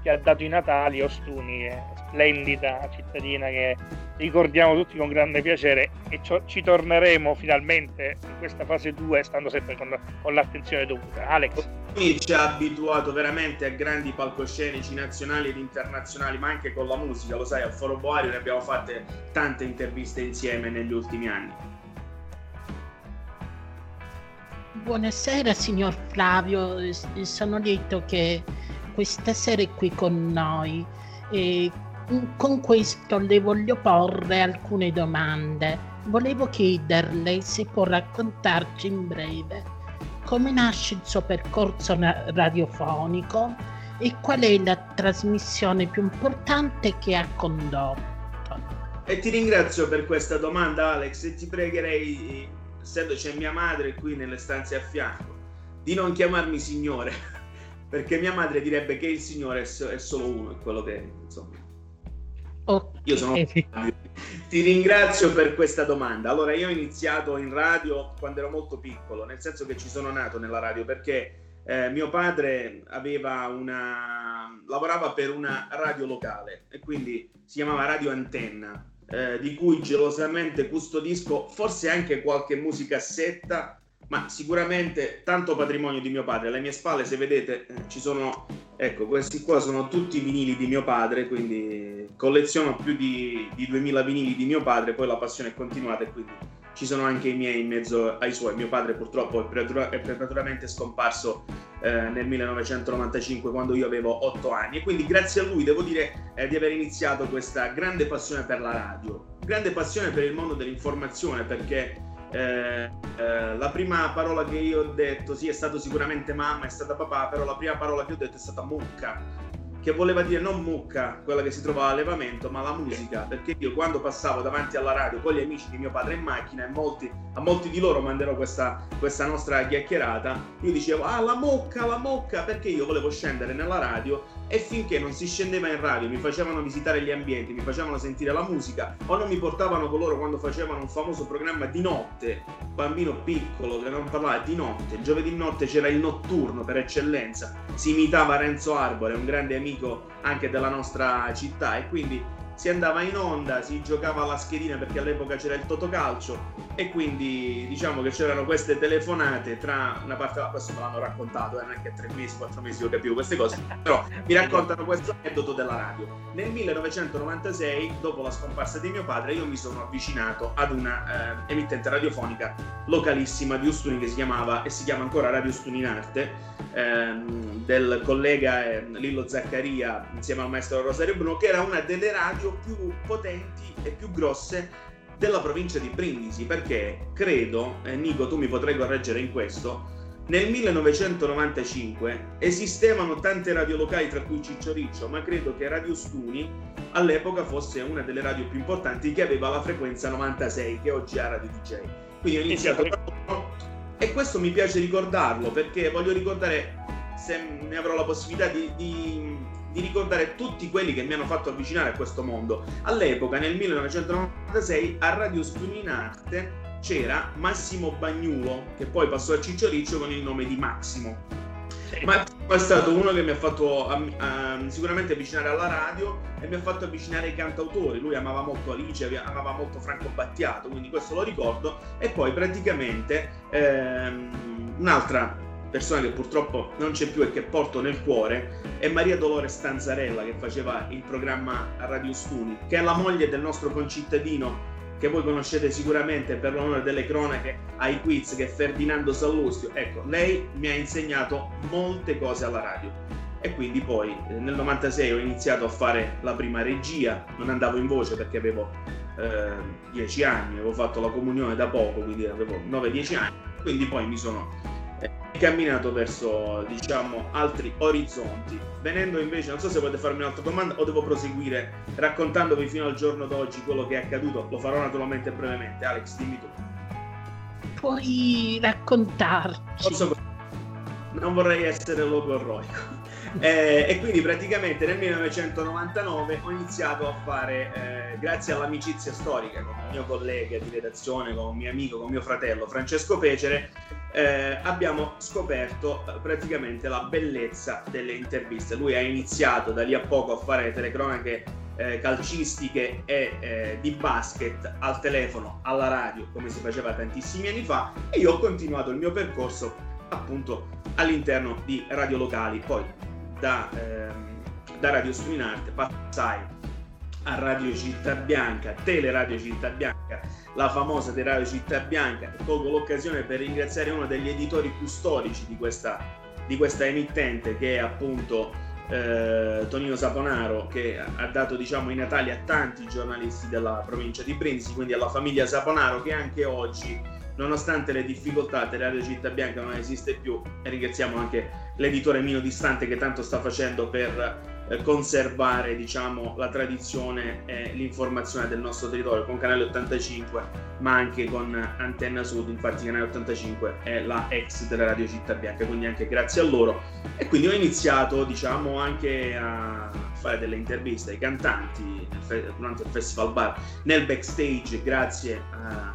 ti ha dato i Natali, Ostuni, splendida cittadina che ricordiamo tutti con grande piacere e ci torneremo finalmente in questa fase 2 stando sempre con, con l'attenzione dovuta. Alex. Ci ha abituato veramente a grandi palcoscenici nazionali ed internazionali, ma anche con la musica, lo sai, al Foro Boario ne abbiamo fatte tante interviste insieme negli ultimi anni. Buonasera signor Flavio, sono lieto che questa sera è qui con noi. E con questo le voglio porre alcune domande. Volevo chiederle se può raccontarci in breve come nasce il suo percorso radiofonico e qual è la trasmissione più importante che ha condotto. E ti ringrazio per questa domanda Alex e ti pregherei, essendo c'è mia madre qui nelle stanze a fianco, di non chiamarmi signore, perché mia madre direbbe che il signore è solo uno, è quello che è, insomma. Io sono ti ringrazio per questa domanda. Allora, io ho iniziato in radio quando ero molto piccolo, nel senso che ci sono nato nella radio perché eh, mio padre aveva una lavorava per una radio locale e quindi si chiamava Radio Antenna, eh, di cui gelosamente custodisco forse anche qualche musicassetta ma sicuramente tanto patrimonio di mio padre. Alle mie spalle, se vedete, eh, ci sono, ecco, questi qua sono tutti i vinili di mio padre, quindi colleziono più di, di 2000 vinili di mio padre, poi la passione è continuata e quindi ci sono anche i miei in mezzo ai suoi. Mio padre purtroppo è, prematura- è prematuramente scomparso eh, nel 1995 quando io avevo 8 anni e quindi grazie a lui devo dire eh, di aver iniziato questa grande passione per la radio, grande passione per il mondo dell'informazione perché eh, eh, la prima parola che io ho detto, sì, è stato sicuramente mamma, è stata papà, però la prima parola che ho detto è stata mucca che voleva dire non mucca, quella che si trova all'allevamento, ma la musica, perché io quando passavo davanti alla radio con gli amici di mio padre in macchina, e molti, a molti di loro manderò questa, questa nostra chiacchierata, io dicevo, ah la mucca, la mucca, perché io volevo scendere nella radio e finché non si scendeva in radio, mi facevano visitare gli ambienti, mi facevano sentire la musica, o non mi portavano con loro quando facevano un famoso programma di notte, bambino piccolo che non parlava di notte, giovedì notte c'era il notturno per eccellenza, si imitava Renzo Arbore, un grande amico anche della nostra città e quindi si andava in onda, si giocava alla schedina perché all'epoca c'era il Totocalcio e quindi diciamo che c'erano queste telefonate tra una parte, questo me l'hanno raccontato, eh, non è che tre mesi, quattro mesi io capivo queste cose, però mi raccontano questo aneddoto della radio. Nel 1996, dopo la scomparsa di mio padre, io mi sono avvicinato ad una eh, emittente radiofonica localissima di Ustuni che si chiamava e si chiama ancora Radio Ustuni in Arte ehm, del collega eh, Lillo Zaccaria insieme al maestro Rosario Bruno, che era una delle radio più potenti e più grosse della provincia di Brindisi, perché credo, e Nico tu mi potrai correggere in questo, nel 1995 esistevano tante radio locali, tra cui Ciccio Riccio, ma credo che Radio Stuni all'epoca fosse una delle radio più importanti che aveva la frequenza 96, che oggi ha Radio DJ. Quindi ho iniziato e questo mi piace ricordarlo perché voglio ricordare, se ne avrò la possibilità, di, di, di, ricordare tutti quelli che mi hanno fatto avvicinare a questo mondo. All'epoca, nel 1996, a Radio Stuninarte c'era Massimo Bagnulo, che poi passò a Ciccio Riccio con il nome di Massimo ma è stato uno che mi ha fatto um, sicuramente avvicinare alla radio e mi ha fatto avvicinare ai cantautori. Lui amava molto Alice, amava molto Franco Battiato, quindi questo lo ricordo. E poi praticamente ehm, un'altra persona che purtroppo non c'è più e che porto nel cuore è Maria Dolores Stanzarella che faceva il programma a Radio Stuni, che è la moglie del nostro concittadino che voi conoscete sicuramente per l'onore delle cronache ai quiz, che è Ferdinando Sallustio. Ecco, lei mi ha insegnato molte cose alla radio. E quindi poi eh, nel 96 ho iniziato a fare la prima regia, non andavo in voce perché avevo eh, 10 anni, avevo fatto la comunione da poco, quindi avevo 9-10 anni, quindi poi mi sono camminato verso diciamo altri orizzonti. Venendo invece non so se volete farmi un'altra domanda o devo proseguire raccontandovi fino al giorno d'oggi quello che è accaduto. Lo farò naturalmente brevemente. Alex dimmi tu. Puoi raccontarci. Non vorrei essere logorroico eh, e quindi praticamente nel 1999 ho iniziato a fare, eh, grazie all'amicizia storica con un mio collega di redazione, con un mio amico, con mio fratello Francesco Pecere, eh, abbiamo scoperto eh, praticamente la bellezza delle interviste. Lui ha iniziato da lì a poco a fare telecronache eh, calcistiche e eh, di basket al telefono, alla radio, come si faceva tantissimi anni fa, e io ho continuato il mio percorso appunto all'interno di radio locali. Poi da, ehm, da Radio Stuinarte passai a Radio Città Bianca, Teleradio Città Bianca, la famosa di Radio Città Bianca. Colgo l'occasione per ringraziare uno degli editori più storici di questa, di questa emittente che è appunto eh, Tonino Saponaro che ha dato diciamo i natali a tanti giornalisti della provincia di Brindisi, quindi alla famiglia Saponaro che anche oggi nonostante le difficoltà Radio Città Bianca non esiste più e ringraziamo anche l'editore Mino Distante che tanto sta facendo per conservare diciamo, la tradizione e l'informazione del nostro territorio con Canale 85 ma anche con Antenna Sud infatti Canale 85 è la ex della Radio Città Bianca quindi anche grazie a loro. E quindi ho iniziato diciamo anche a fare delle interviste ai cantanti durante il Festival Bar nel backstage grazie a,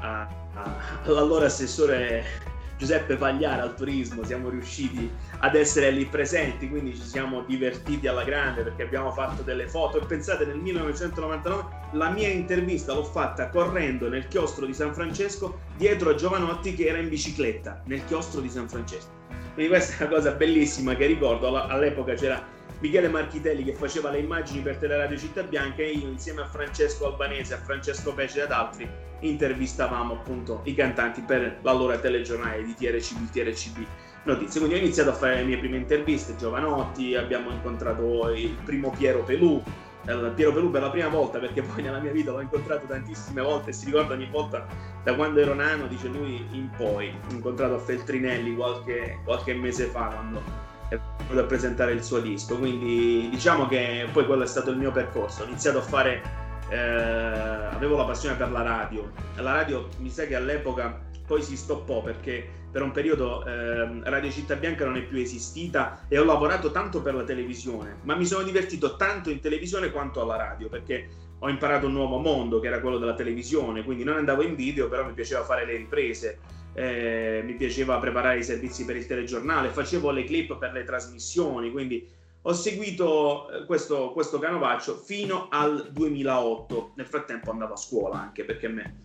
a, a, all'allora assessore Giuseppe Pagliara al turismo, siamo riusciti ad essere lì presenti, quindi ci siamo divertiti alla grande perché abbiamo fatto delle foto e pensate nel 1999 la mia intervista l'ho fatta correndo nel chiostro di San Francesco dietro a Giovanotti che era in bicicletta nel chiostro di San Francesco. Quindi questa è una cosa bellissima che ricordo, all'epoca c'era Michele Marchitelli che faceva le immagini per Teleradio Città Bianca e io insieme a Francesco Albanese, a Francesco Pece e ad altri intervistavamo appunto i cantanti per l'allora telegiornale di TRCB, TRCB Notizie. Quindi ho iniziato a fare le mie prime interviste, Giovanotti, abbiamo incontrato il primo Piero Pelù, Piero Pelù per la prima volta perché poi nella mia vita l'ho incontrato tantissime volte e si ricorda ogni volta da quando ero nano, dice lui, in poi. Incontrato a Feltrinelli qualche, qualche mese fa quando è venuto a presentare il suo disco. Quindi diciamo che poi quello è stato il mio percorso. Ho iniziato a fare eh, avevo la passione per la radio. La radio mi sa che all'epoca poi si stoppò perché per un periodo eh, Radio Città Bianca non è più esistita e ho lavorato tanto per la televisione, ma mi sono divertito tanto in televisione quanto alla radio perché ho imparato un nuovo mondo che era quello della televisione, quindi non andavo in video, però mi piaceva fare le riprese, eh, mi piaceva preparare i servizi per il telegiornale, facevo le clip per le trasmissioni, quindi ho seguito eh, questo, questo canovaccio fino al 2008. Nel frattempo andavo a scuola anche perché a me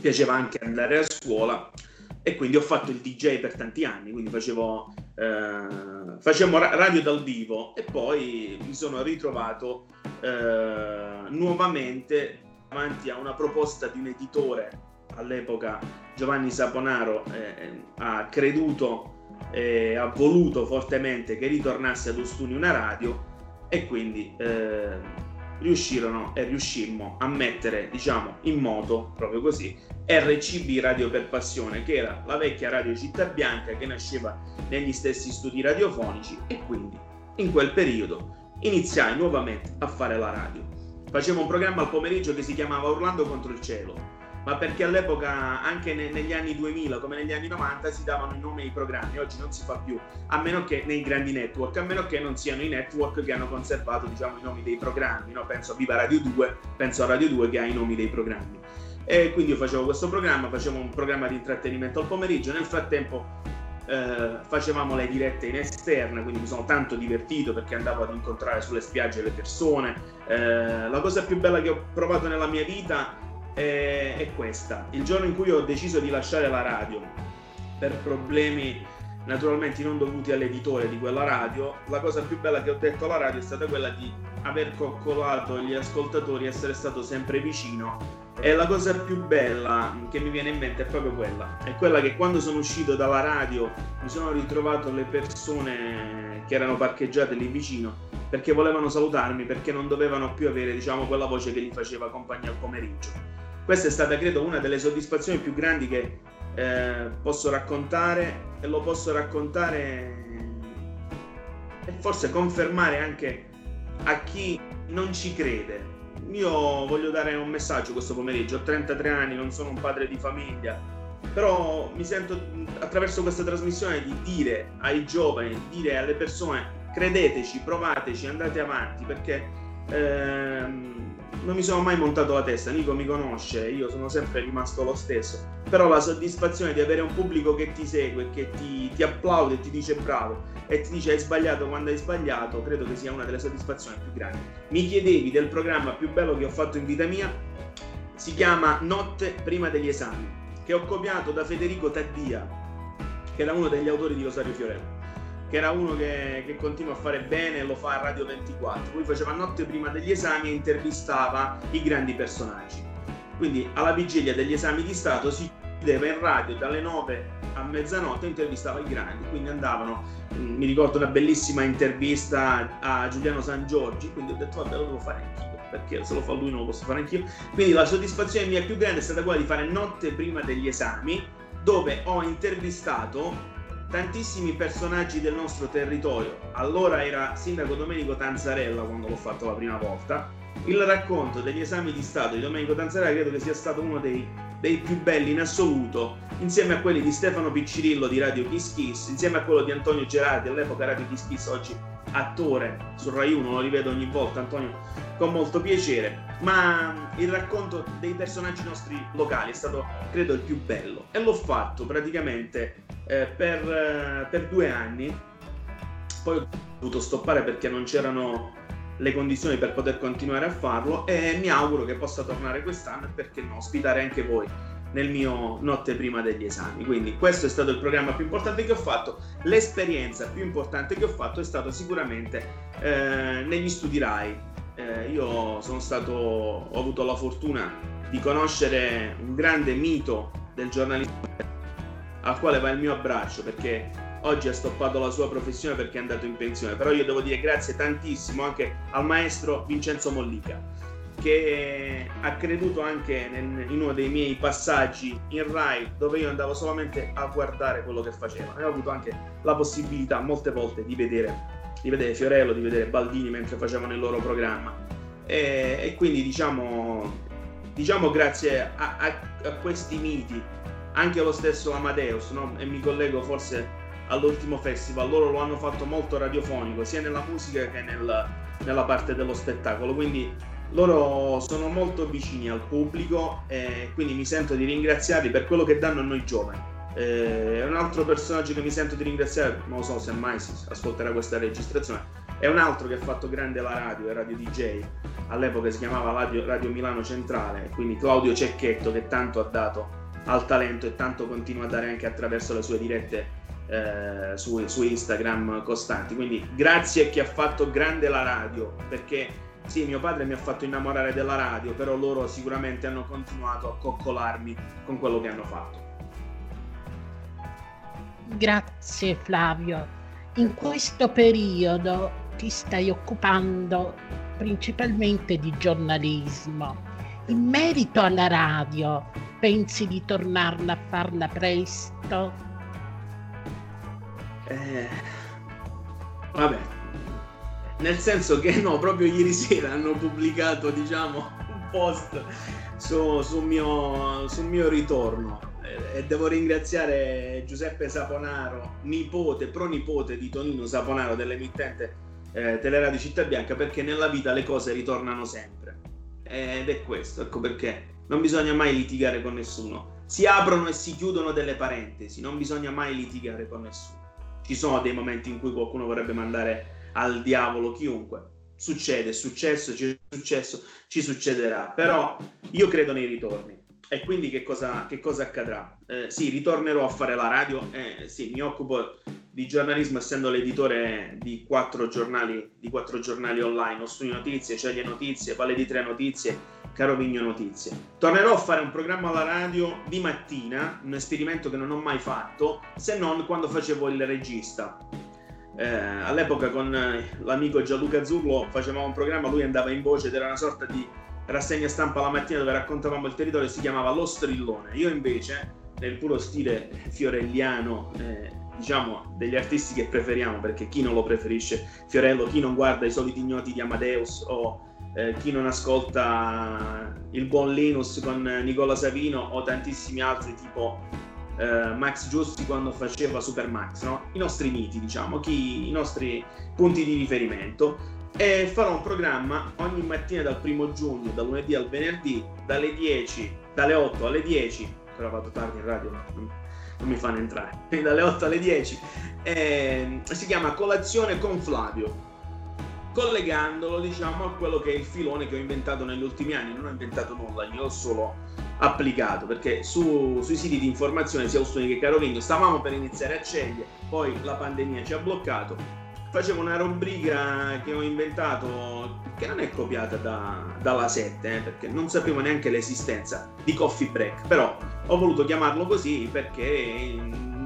piaceva anche andare a scuola e quindi ho fatto il DJ per tanti anni, quindi facevo, eh, facevo radio dal vivo e poi mi sono ritrovato eh, nuovamente davanti a una proposta di un editore all'epoca Giovanni Saponaro eh, ha creduto eh, ha voluto fortemente che ritornasse ad Ostuni una radio e quindi eh, riuscirono e riuscimmo a mettere diciamo in moto proprio così RCB Radio per Passione che era la vecchia radio Città Bianca che nasceva negli stessi studi radiofonici e quindi in quel periodo iniziai nuovamente a fare la radio. Facevo un programma al pomeriggio che si chiamava Orlando contro il cielo ma perché all'epoca, anche ne- negli anni 2000 come negli anni 90, si davano i nomi ai programmi, oggi non si fa più, a meno che nei grandi network, a meno che non siano i network che hanno conservato diciamo, i nomi dei programmi, no? penso a Viva Radio 2, penso a Radio 2 che ha i nomi dei programmi. E quindi io facevo questo programma, facevo un programma di intrattenimento al pomeriggio, nel frattempo eh, facevamo le dirette in esterna, quindi mi sono tanto divertito perché andavo ad incontrare sulle spiagge le persone. Eh, la cosa più bella che ho provato nella mia vita è, è questa. Il giorno in cui ho deciso di lasciare la radio per problemi naturalmente non dovuti all'editore di quella radio, la cosa più bella che ho detto alla radio è stata quella di aver coccolato gli ascoltatori, essere stato sempre vicino. E la cosa più bella che mi viene in mente è proprio quella, è quella che quando sono uscito dalla radio mi sono ritrovato le persone che erano parcheggiate lì vicino perché volevano salutarmi, perché non dovevano più avere diciamo quella voce che gli faceva compagnia al pomeriggio questa è stata credo una delle soddisfazioni più grandi che eh, posso raccontare e lo posso raccontare e forse confermare anche a chi non ci crede. Io voglio dare un messaggio questo pomeriggio, ho 33 anni, non sono un padre di famiglia, però mi sento attraverso questa trasmissione di dire ai giovani, di dire alle persone credeteci, provateci, andate avanti perché ehm, non mi sono mai montato la testa, Nico mi conosce, io sono sempre rimasto lo stesso, però la soddisfazione di avere un pubblico che ti segue, che ti, ti applaude ti dice bravo e ti dice hai sbagliato quando hai sbagliato, credo che sia una delle soddisfazioni più grandi. Mi chiedevi del programma più bello che ho fatto in vita mia, si chiama Notte prima degli esami, che ho copiato da Federico Taddia, che era uno degli autori di Rosario Fiorello che era uno che, che, continua a fare bene lo fa a Radio 24. Lui faceva notte prima degli esami e intervistava i grandi personaggi. Quindi alla vigilia degli esami di Stato si chiudeva in radio dalle 9 a mezzanotte e intervistava i grandi. Quindi andavano, mm, mi ricordo una bellissima intervista a Giuliano San Giorgi, quindi ho detto vabbè lo devo fare anch'io perché se lo fa lui non lo posso fare anch'io. Quindi la soddisfazione mia più grande è stata quella di fare notte prima degli esami dove ho intervistato tantissimi personaggi del nostro territorio. Allora era sindaco Domenico Tanzarella quando l'ho fatto la prima volta. Il racconto degli esami di Stato di Domenico Tanzarella credo che sia stato uno dei, dei più belli in assoluto, insieme a quelli di Stefano Piccirillo di Radio Kiss insieme a quello di Antonio Gerardi, all'epoca Radio Kiss oggi attore su Rai 1, lo rivedo ogni volta Antonio con molto piacere, ma il racconto dei personaggi nostri locali è stato credo il più bello e l'ho fatto praticamente eh, per, eh, per due anni, poi ho dovuto stoppare perché non c'erano le condizioni per poter continuare a farlo e mi auguro che possa tornare quest'anno e perché no, ospitare anche voi nel mio notte prima degli esami. Quindi questo è stato il programma più importante che ho fatto. L'esperienza più importante che ho fatto è stata sicuramente eh, negli studi RAI. Eh, io sono stato, ho avuto la fortuna di conoscere un grande mito del giornalismo al quale va il mio abbraccio perché oggi ha stoppato la sua professione perché è andato in pensione. Però io devo dire grazie tantissimo anche al maestro Vincenzo Mollica che ha creduto anche nel, in uno dei miei passaggi in Rai dove io andavo solamente a guardare quello che faceva e ho avuto anche la possibilità molte volte di vedere, di vedere Fiorello, di vedere Baldini mentre facevano il loro programma e, e quindi diciamo, diciamo grazie a, a, a, questi miti anche lo stesso Amadeus no? e mi collego forse all'ultimo festival loro lo hanno fatto molto radiofonico sia nella musica che nel, nella parte dello spettacolo quindi loro sono molto vicini al pubblico e quindi mi sento di ringraziarli per quello che danno a noi giovani. Eh, un altro personaggio che mi sento di ringraziare, non so se mai si ascolterà questa registrazione, è un altro che ha fatto grande la radio, è Radio DJ, all'epoca si chiamava Radio, radio Milano Centrale, quindi Claudio Cecchetto che tanto ha dato al talento e tanto continua a dare anche attraverso le sue dirette eh, su, su Instagram costanti. Quindi grazie a chi ha fatto grande la radio perché sì, mio padre mi ha fatto innamorare della radio, però loro sicuramente hanno continuato a coccolarmi con quello che hanno fatto. Grazie Flavio. In questo periodo ti stai occupando principalmente di giornalismo. In merito alla radio, pensi di tornarla a farla presto? Eh, vabbè, nel senso che no, proprio ieri sera hanno pubblicato, diciamo, un post su, sul, mio, sul mio ritorno e devo ringraziare Giuseppe Saponaro, nipote, pronipote di Tonino Saponaro dell'emittente eh, Teleradio Città Bianca, perché nella vita le cose ritornano sempre. Ed è questo, ecco perché non bisogna mai litigare con nessuno. Si aprono e si chiudono delle parentesi, non bisogna mai litigare con nessuno. Ci sono dei momenti in cui qualcuno vorrebbe mandare al diavolo chiunque. Succede, è successo, ci è successo, ci succederà. Però io credo nei ritorni. E quindi che cosa, che cosa accadrà? Eh, sì, ritornerò a fare la radio, eh, sì, mi occupo di giornalismo essendo l'editore di quattro giornali, di quattro giornali online, Studio Notizie, Ceglie Notizie, Valle di Tre Notizie, Carovigno Notizie. Tornerò a fare un programma alla radio di mattina, un esperimento che non ho mai fatto, se non quando facevo il regista eh, all'epoca con eh, l'amico Gianluca Zurlo facevamo un programma, lui andava in voce ed era una sorta di rassegna stampa la mattina dove raccontavamo il territorio si chiamava Lo Strillone. Io invece, nel puro stile fiorelliano, eh, diciamo degli artisti che preferiamo, perché chi non lo preferisce Fiorello, chi non guarda i soliti ignoti di Amadeus o eh, chi non ascolta il buon Linus con Nicola Savino o tantissimi altri tipo eh, Max Giusti quando faceva Super Max, no? i nostri miti, diciamo, chi, i nostri punti di riferimento. E farò un programma ogni mattina dal primo giugno, dal lunedì al venerdì, dalle 10, dalle 8 alle 10, però vado tardi in radio, non, mi fanno entrare, dalle 8 alle 10, eh, si chiama Colazione con Flavio collegandolo diciamo a quello che è il filone che ho inventato negli ultimi anni. Non ho inventato nulla io ho solo applicato perché su, sui siti di informazione sia Ostuni che Carovigno stavamo per iniziare a scegliere poi la pandemia ci ha bloccato facevo una rubrica che ho inventato che non è copiata da, dalla 7 eh, perché non sapevo neanche l'esistenza di Coffee Break però ho voluto chiamarlo così perché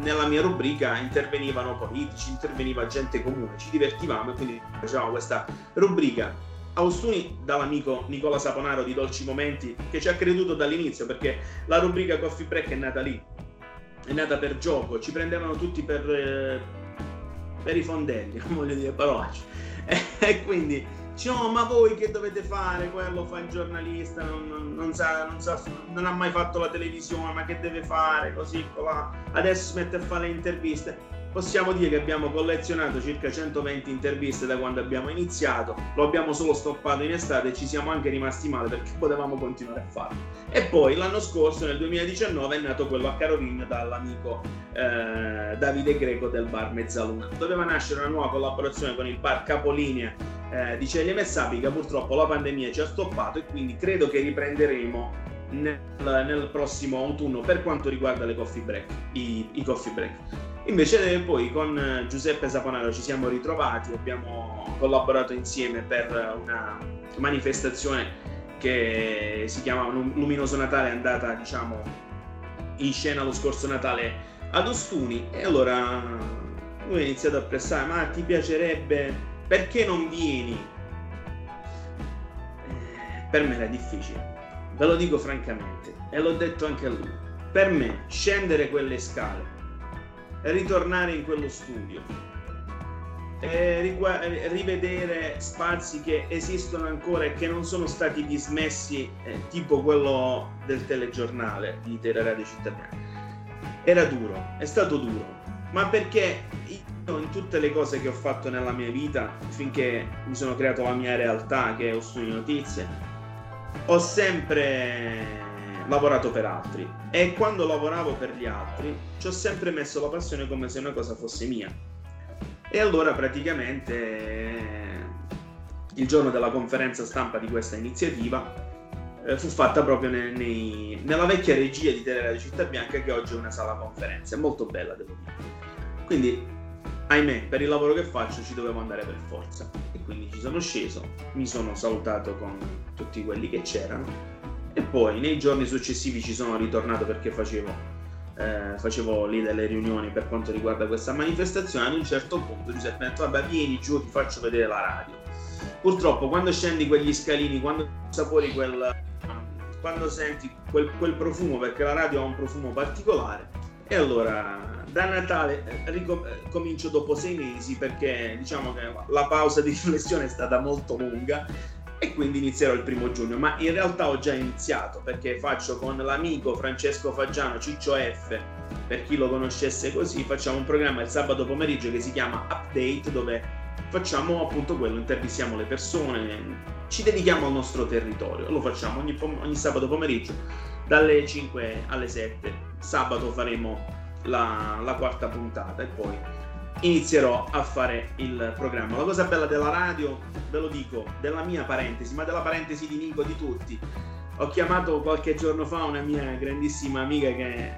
nella mia rubrica intervenivano politici, interveniva gente comune, ci divertivamo e quindi facevamo questa rubrica. Austuni dall'amico Nicola Saponaro di Dolci Momenti che ci ha creduto dall'inizio perché la rubrica Coffee Break è nata lì, è nata per gioco, ci prendevano tutti per, eh, per i fondelli, non voglio dire parolacce. E quindi Dice, no, ma voi che dovete fare? Quello fa il giornalista, non, non, non, sa, non, sa, non ha mai fatto la televisione, ma che deve fare? Così, là. Adesso si mette a fare le interviste possiamo dire che abbiamo collezionato circa 120 interviste da quando abbiamo iniziato, lo abbiamo solo stoppato in estate e ci siamo anche rimasti male perché potevamo continuare a farlo. E poi l'anno scorso, nel 2019, è nato quello a Carovigno dall'amico eh, Davide Greco del bar Mezzaluna. Doveva nascere una nuova collaborazione con il bar Capolinea eh, di Celia Messapica, purtroppo la pandemia ci ha stoppato e quindi credo che riprenderemo nel, nel, prossimo autunno per quanto riguarda le coffee break, i, i coffee break. Invece poi con Giuseppe Saponaro ci siamo ritrovati, abbiamo collaborato insieme per una manifestazione che si chiama Luminoso Natale, andata diciamo in scena lo scorso Natale ad Ostuni. E allora lui ha iniziato a pressare, ma ti piacerebbe, perché non vieni? Eh, per me era difficile, ve lo dico francamente e l'ho detto anche a lui, per me scendere quelle scale ritornare in quello studio, rivedere spazi che esistono ancora e che non sono stati dismessi, eh, tipo quello del telegiornale di Teleradio Città Bianca. Era duro, è stato duro, ma perché io in tutte le cose che ho fatto nella mia vita, finché mi sono creato la mia realtà, che è ho studio notizie, ho sempre lavorato per altri e quando lavoravo per gli altri ci ho sempre messo la passione come se una cosa fosse mia. E allora praticamente il giorno della conferenza stampa di questa iniziativa eh, fu fatta proprio nei, nei, nella vecchia regia di Teleradio Città Bianca che oggi è una sala conferenze, molto bella devo dire. Quindi, ahimè, per il lavoro che faccio ci dovevo andare per forza e quindi ci sono sceso, mi sono salutato con tutti quelli che c'erano e poi nei giorni successivi ci sono ritornato perché facevo, eh, facevo lì delle riunioni per quanto riguarda questa manifestazione. Ad un certo punto Giuseppe ha detto: Vabbè, vieni giù, ti faccio vedere la radio. Purtroppo, quando scendi quegli scalini, quando sapori quel, quando senti quel, quel profumo, perché la radio ha un profumo particolare, e allora da Natale eh, ricom- eh, comincio dopo sei mesi perché diciamo che la pausa di riflessione è stata molto lunga e quindi inizierò il primo giugno, ma in realtà ho già iniziato perché faccio con l'amico Francesco Faggiano, Ciccio F, per chi lo conoscesse così, facciamo un programma il sabato pomeriggio che si chiama Update dove facciamo appunto quello, intervistiamo le persone, ci dedichiamo al nostro territorio, lo facciamo ogni, ogni sabato pomeriggio dalle 5 alle 7, sabato faremo la, la quarta puntata e poi inizierò a fare il programma. La cosa bella della radio, ve lo dico, della mia parentesi, ma della parentesi di Nico di tutti. Ho chiamato qualche giorno fa una mia grandissima amica che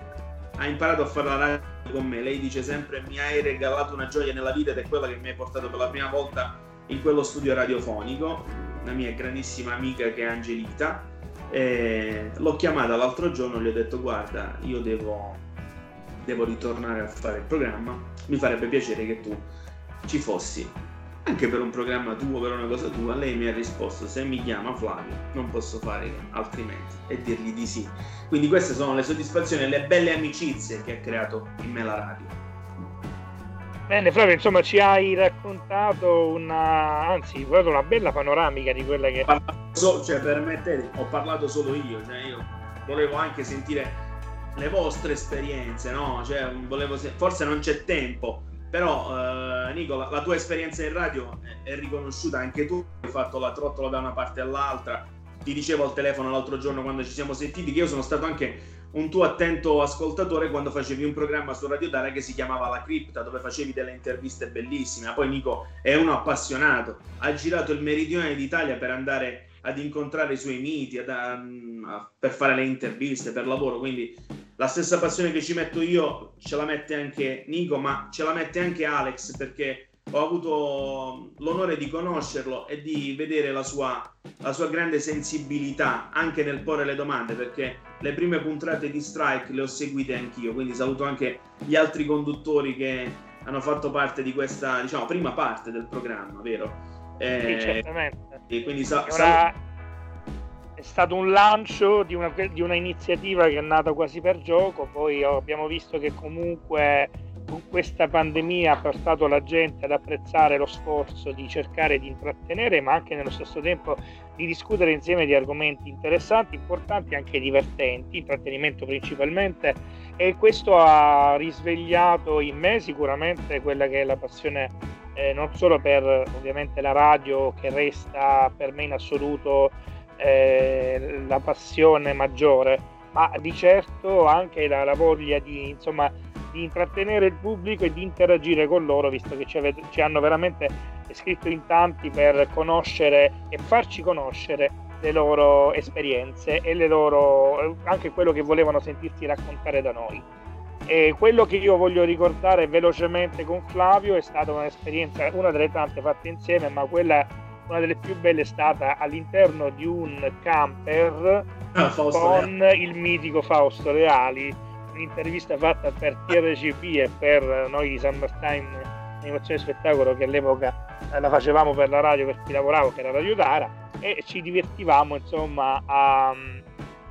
ha imparato a fare la radio con me. Lei dice sempre mi hai regalato una gioia nella vita ed è quella che mi hai portato per la prima volta in quello studio radiofonico. Una mia grandissima amica che è Angelita. E l'ho chiamata l'altro giorno gli ho detto guarda, io devo devo ritornare a fare il programma, mi farebbe piacere che tu ci fossi. Anche per un programma tuo, per una cosa tua, lei mi ha risposto: Se mi chiama Flavio, non posso fare altrimenti e dirgli di sì. Quindi, queste sono le soddisfazioni e le belle amicizie che ha creato in me la radio. Bene, Flavio, insomma, ci hai raccontato una, anzi, una bella panoramica di quella che. So, cioè, permettete, ho parlato solo io, cioè io volevo anche sentire le vostre esperienze, no? Cioè, volevo se... forse non c'è tempo, però eh, Nicola, la tua esperienza in radio è, riconosciuta anche tu, hai fatto la trottola da una parte all'altra. Ti dicevo al telefono l'altro giorno quando ci siamo sentiti che io sono stato anche un tuo attento ascoltatore quando facevi un programma su Radio Dara che si chiamava La Cripta, dove facevi delle interviste bellissime. Poi Nico è uno appassionato, ha girato il meridione d'Italia per andare ad incontrare i suoi miti, ad, a, per fare le interviste, per lavoro, quindi la stessa passione che ci metto io ce la mette anche Nico, ma ce la mette anche Alex perché ho avuto l'onore di conoscerlo e di vedere la sua, la sua, grande sensibilità anche nel porre le domande perché le prime puntate di Strike le ho seguite anch'io quindi saluto anche gli altri conduttori che hanno fatto parte di questa diciamo prima parte del programma vero? Eh, sì, certamente e quindi sa- Ora è stato un lancio di una, di una iniziativa che è nata quasi per gioco. Poi abbiamo visto che comunque questa pandemia ha portato la gente ad apprezzare lo sforzo di cercare di intrattenere, ma anche nello stesso tempo di discutere insieme di argomenti interessanti, importanti e anche divertenti, intrattenimento principalmente, e questo ha risvegliato in me sicuramente quella che è la passione eh, non solo per ovviamente la radio che resta per me in assoluto eh, la passione maggiore, ma di certo anche la, la voglia di insomma di intrattenere il pubblico e di interagire con loro, visto che ci, avete, ci hanno veramente scritto in tanti per conoscere e farci conoscere le loro esperienze e le loro, anche quello che volevano sentirsi raccontare da noi. E quello che io voglio ricordare velocemente con Flavio è stata un'esperienza, una delle tante fatte insieme, ma quella una delle più belle è stata all'interno di un camper ah, con Leali. il mitico Fausto Reali un'intervista fatta per TRCP e per noi di Summertime Animazione Spettacolo che all'epoca la facevamo per la radio per chi lavoravo che era Radio Dara e ci divertivamo insomma a,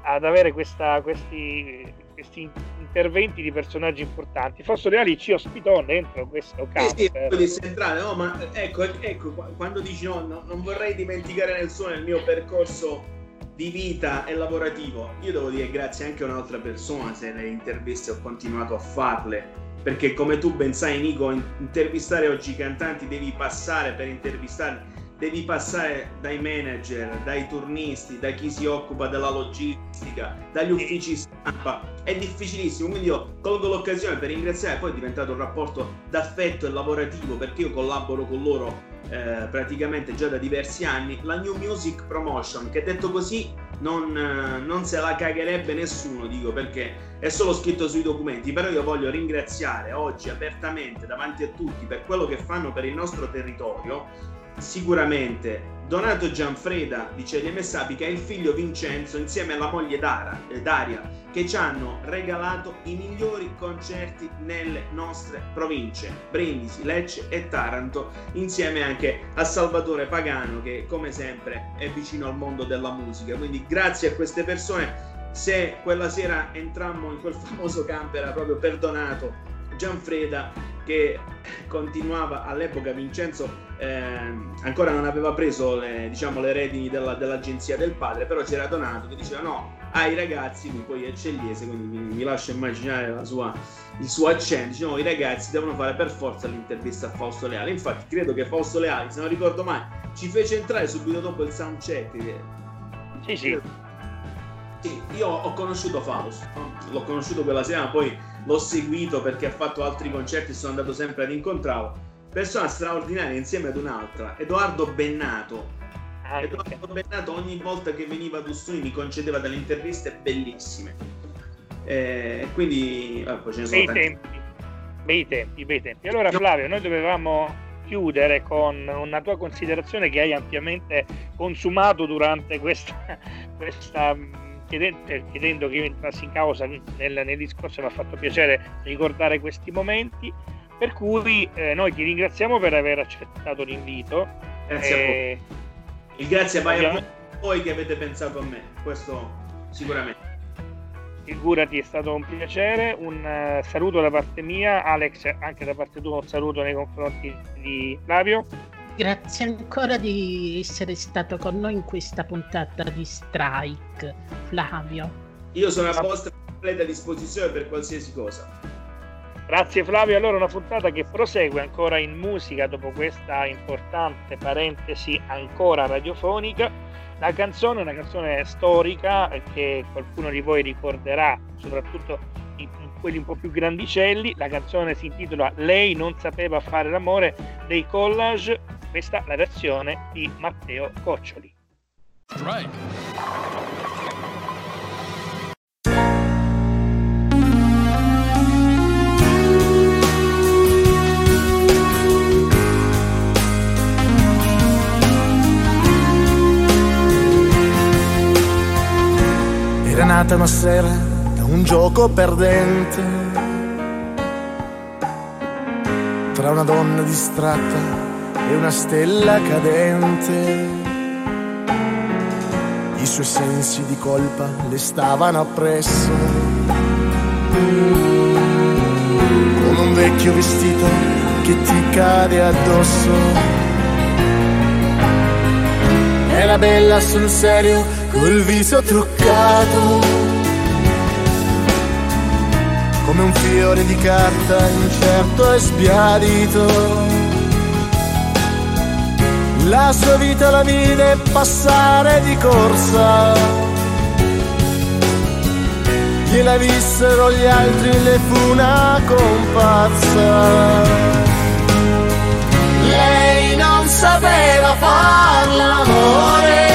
ad avere questa, questi, questi interventi di personaggi importanti. Fosso Reali ci ospitò dentro questo caso. Sì, sì, centrale, no, ma ecco, ecco, quando dici no, no, non vorrei dimenticare nessuno nel mio percorso di vita e lavorativo, io devo dire grazie anche a un'altra persona se le interviste ho continuato a farle. Perché come tu ben sai Nico, intervistare oggi i cantanti devi passare per intervistarli devi passare dai manager, dai turnisti, da chi si occupa della logistica, dagli uffici stampa. È difficilissimo, quindi io colgo l'occasione per ringraziare, poi è diventato un rapporto d'affetto e lavorativo perché io collaboro con loro eh, praticamente già da diversi anni, la New Music Promotion, che detto così non, eh, non, se la cagherebbe nessuno, dico perché è solo scritto sui documenti, però io voglio ringraziare oggi apertamente davanti a tutti per quello che fanno per il nostro territorio sicuramente. Donato Gianfreda di Celie Sapi che è il figlio Vincenzo insieme alla moglie Dara, eh, Daria che ci hanno regalato i migliori concerti nelle nostre province Brindisi, Lecce e Taranto insieme anche a Salvatore Pagano che come sempre è vicino al mondo della musica. Quindi grazie a queste persone. Se quella sera entrammo in quel famoso camper era proprio perdonato Gianfreda che continuava all'epoca Vincenzo eh, ancora non aveva preso le, diciamo, le redini della, dell'agenzia del padre però c'era Donato che diceva no ai ragazzi lui poi è cellese quindi mi, mi lascio immaginare sua, il suo accento. Diciamo i ragazzi devono fare per forza l'intervista a Fausto Leale infatti credo che Fausto Leale se non ricordo mai ci fece entrare subito dopo il soundcheck. Sì sì. Sì, io ho conosciuto Fausto, l'ho conosciuto quella sera, poi l'ho seguito perché ha fatto altri concerti, sono andato sempre ad incontrarlo. Persona straordinaria insieme ad un'altra, Edoardo Bennato. Ah, Edoardo Bennato ogni volta che veniva ad Ustuni mi concedeva delle interviste bellissime. E eh, quindi ah, poi ce ne sono bei tempi, bei tempi, bei tempi. Allora Flavio, noi dovevamo chiudere con una tua considerazione che hai ampiamente consumato durante questa, questa chiedendo, chiedendo che io entrassi in causa nel, nel discorso mi ha fatto piacere ricordare questi momenti per cui eh, noi ti ringraziamo per aver accettato l'invito. Grazie eh, a voi. Il grazie vai a voi che avete pensato a me questo sicuramente. Figurati è stato un piacere un uh, saluto da parte mia Alex anche da parte tua un saluto nei confronti di Flavio Grazie ancora di essere stato con noi in questa puntata di Strike, Flavio. Io sono a vostra completa disposizione per qualsiasi cosa. Grazie Flavio, allora una puntata che prosegue ancora in musica dopo questa importante parentesi ancora radiofonica. La canzone è una canzone storica che qualcuno di voi ricorderà, soprattutto quelli un po' più grandicelli. La canzone si intitola Lei non sapeva fare l'amore dei collage. Questa è la versione di Matteo Coccioli. Right. nata una sera un gioco perdente tra una donna distratta e una stella cadente. I suoi sensi di colpa le stavano appresso come un vecchio vestito che ti cade addosso. Era bella sul serio col viso truccato come un fiore di carta incerto e sbiadito. La sua vita la vide passare di corsa. Gliela vissero gli altri le fu una comparsa. Lei non sapeva far l'amore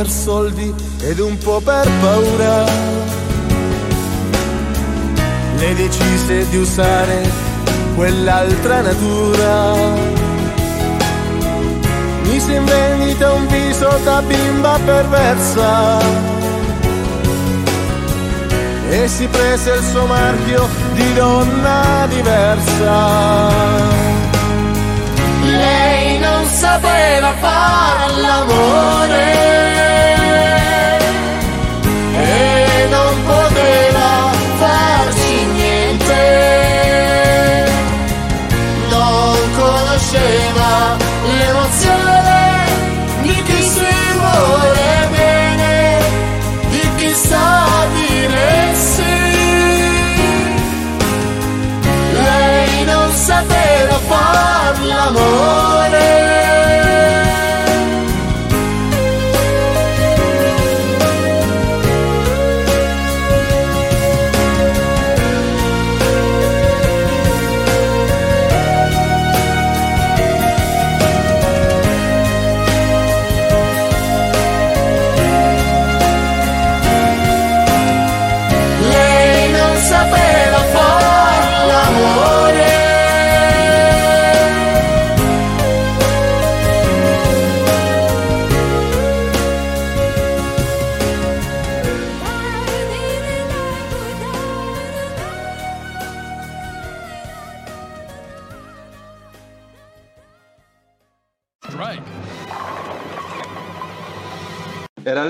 per soldi ed un po' per paura. Le decise di usare quell'altra natura. Mi si inventa un viso da bimba perversa e si prese il suo marchio di donna diversa. Lei non sapeva fare l'amore conosceva l'emozione di chi si vuole bene, di chi sa dire sì. Lei non sapeva far l'amore.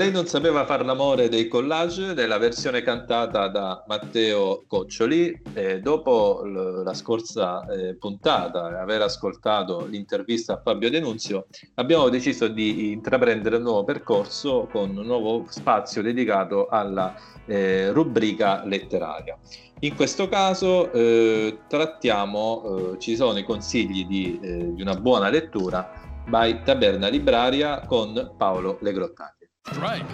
Lei non sapeva far l'amore dei collage della versione cantata da Matteo Coccioli. E dopo l- la scorsa eh, puntata, aver ascoltato l'intervista a Fabio Denunzio, abbiamo deciso di intraprendere un nuovo percorso con un nuovo spazio dedicato alla eh, rubrica letteraria. In questo caso eh, trattiamo, eh, ci sono i consigli di, eh, di una buona lettura by Taberna Libraria con Paolo Legrottani. Right.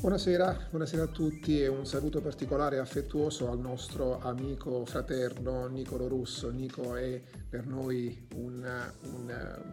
Buonasera, buonasera, a tutti e un saluto particolare e affettuoso al nostro amico fraterno Nicolo Russo. Nico è per noi un, un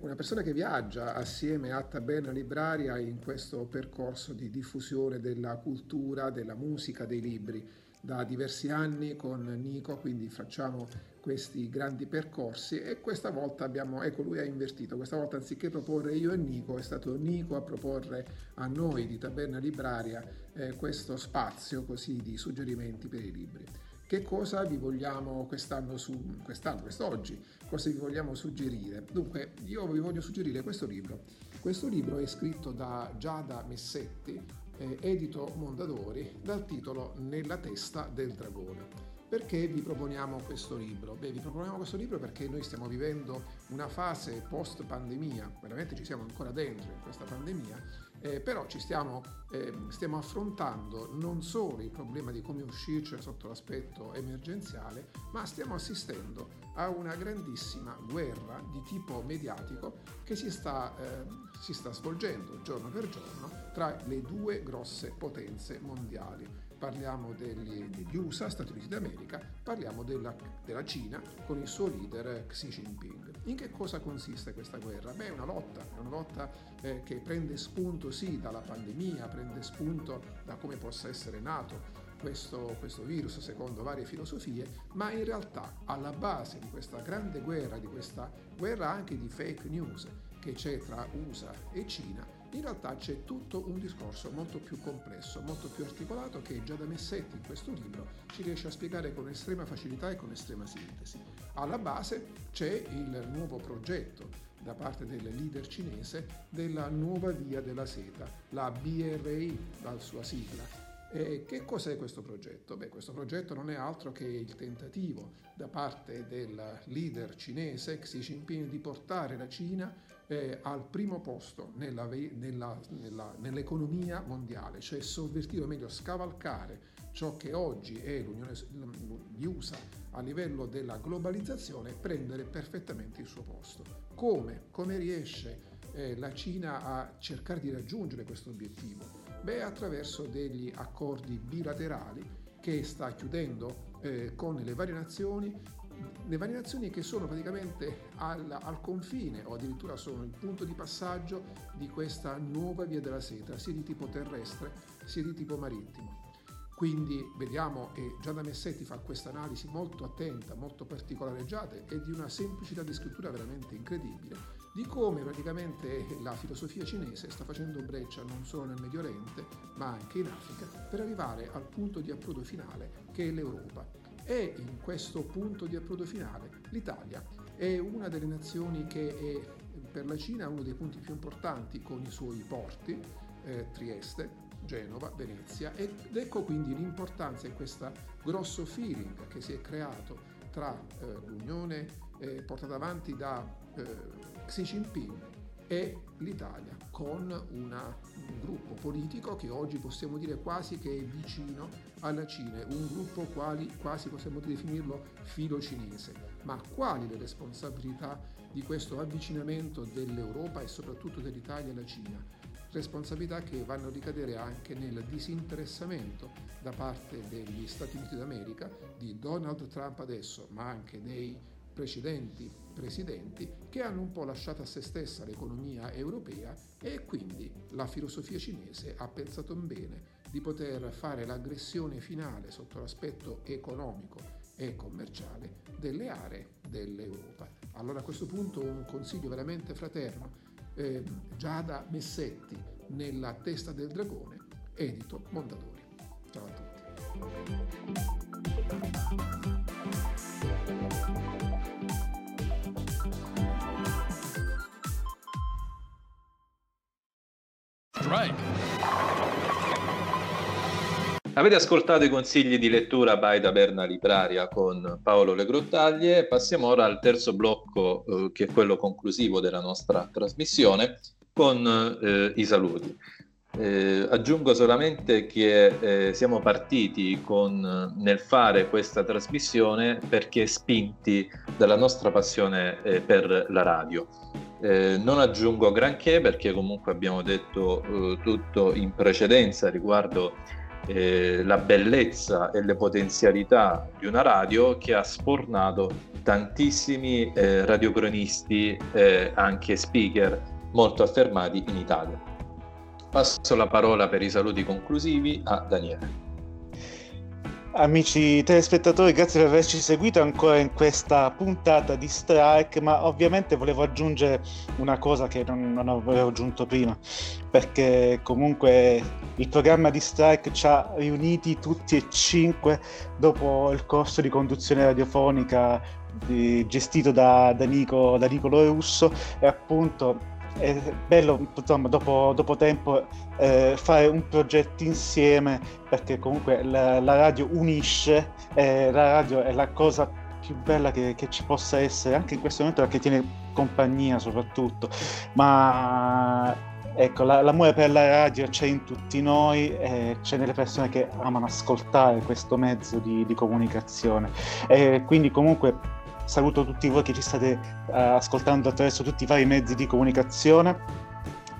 una persona che viaggia assieme a Taberna Libraria in questo percorso di diffusione della cultura, della musica, dei libri da diversi anni con Nico, quindi facciamo questi grandi percorsi e questa volta abbiamo, ecco lui ha invertito, questa volta anziché proporre io e Nico è stato Nico a proporre a noi di Taberna Libraria eh, questo spazio così di suggerimenti per i libri. Che cosa vi vogliamo quest'anno, su, quest'anno, quest'oggi, cosa vi vogliamo suggerire? Dunque, io vi voglio suggerire questo libro. Questo libro è scritto da Giada Messetti, eh, edito Mondadori, dal titolo Nella testa del dragone. Perché vi proponiamo questo libro? Beh, vi proponiamo questo libro perché noi stiamo vivendo una fase post pandemia, veramente ci siamo ancora dentro in questa pandemia, eh, però ci stiamo, eh, stiamo, affrontando non solo il problema di come uscirci sotto l'aspetto emergenziale, ma stiamo assistendo a una grandissima guerra di tipo mediatico che si sta, eh, si sta svolgendo giorno per giorno tra le due grosse potenze mondiali parliamo degli, degli, USA, Stati Uniti d'America, parliamo della, della, Cina con il suo leader Xi Jinping. In che cosa consiste questa guerra? Beh, è una lotta, è una lotta eh, che prende spunto sì dalla pandemia, prende spunto da come possa essere nato questo, questo, virus secondo varie filosofie, ma in realtà alla base di questa grande guerra, di questa guerra anche di fake news che c'è tra USA e Cina, in realtà c'è tutto un discorso molto più complesso, molto più articolato che già da Messetti in questo libro ci riesce a spiegare con estrema facilità e con estrema sintesi. Alla base c'è il nuovo progetto da parte del leader cinese della nuova via della seta, la BRI dal sua sigla, e che cos'è questo progetto? Beh, questo progetto non è altro che il tentativo da parte del leader cinese Xi Jinping di portare la Cina eh, al primo posto nella, nella, nella, nell'economia mondiale, cioè sovvertire, o meglio scavalcare ciò che oggi è l'Unione, gli USA a livello della globalizzazione e prendere perfettamente il suo posto. Come? Come riesce eh, la Cina a cercare di raggiungere questo obiettivo? Beh, attraverso degli accordi bilaterali che sta chiudendo eh, con le varie nazioni, le varie nazioni che sono praticamente al, al, confine o addirittura sono il punto di passaggio di questa nuova via della seta, sia di tipo terrestre sia di tipo marittimo. Quindi vediamo che Gianna Messetti fa questa analisi molto attenta, molto particolareggiata e di una semplicità di scrittura veramente incredibile, di come praticamente la filosofia cinese sta facendo breccia non solo nel Medio Oriente, ma anche in Africa, per arrivare al punto di approdo finale che è l'Europa. E in questo punto di approdo finale l'Italia è una delle nazioni che è per la Cina uno dei punti più importanti con i suoi porti, eh, Trieste, Genova, Venezia ed ecco quindi l'importanza di questo grosso feeling che si è creato tra eh, l'Unione eh, portata avanti da eh, Xi Jinping e l'Italia con una, un gruppo politico che oggi possiamo dire quasi che è vicino alla Cina, un gruppo quali, quasi possiamo definirlo filo cinese. Ma quali le responsabilità di questo avvicinamento dell'Europa e soprattutto dell'Italia alla Cina? responsabilità che vanno a ricadere anche nel disinteressamento da parte degli Stati Uniti d'America, di Donald Trump adesso, ma anche dei precedenti presidenti, che hanno un po' lasciato a se stessa l'economia europea e quindi la filosofia cinese ha pensato bene di poter fare l'aggressione finale sotto l'aspetto economico e commerciale delle aree dell'Europa. Allora a questo punto un consiglio veramente fraterno eh, Giada Messetti nella testa del dragone, edito Mondadori. Ciao a tutti. Avete ascoltato i consigli di lettura by Taberna Libraria con Paolo Le Grottaglie. Passiamo ora al terzo blocco, eh, che è quello conclusivo della nostra trasmissione, con eh, i saluti. Eh, aggiungo solamente che eh, siamo partiti con, nel fare questa trasmissione perché spinti dalla nostra passione eh, per la radio Eh, non aggiungo granché perché comunque abbiamo detto eh, tutto in precedenza riguardo eh, la bellezza e le potenzialità di una radio che ha spornato tantissimi eh, radiocronisti, eh, anche speaker molto affermati in Italia. Passo la parola per i saluti conclusivi a Daniele. Amici telespettatori, grazie per averci seguito ancora in questa puntata di Strike, ma ovviamente volevo aggiungere una cosa che non, non avevo aggiunto prima, perché comunque il programma di Strike ci ha riuniti tutti e cinque dopo il corso di conduzione radiofonica di, gestito da, da, Nico, da Nicolo Russo e appunto è bello insomma, dopo, dopo tempo eh, fare un progetto insieme perché comunque la, la radio unisce, eh, la radio è la cosa più bella che, che, ci possa essere anche in questo momento perché tiene compagnia soprattutto, ma ecco la, l'amore per la radio c'è in tutti noi, eh, c'è nelle persone che amano ascoltare questo mezzo di, di comunicazione. Quindi comunque saluto tutti voi che ci state uh, ascoltando attraverso tutti i vari mezzi di comunicazione.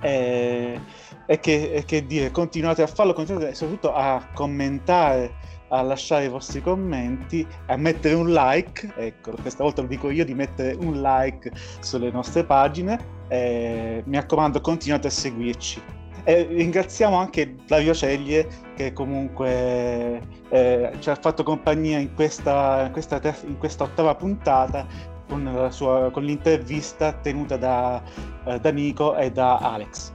E, e, che, e che dire, continuate a farlo, continuate soprattutto a commentare a lasciare i vostri commenti, a mettere un like, ecco, questa volta lo dico io di mettere un like sulle nostre pagine. Mi raccomando, continuate a seguirci. E ringraziamo anche Flavio Ceglie che comunque eh, ci ha fatto compagnia in questa, in questa, ter- in questa ottava puntata con, sua, con, l'intervista tenuta da, eh, da Nico e da Alex.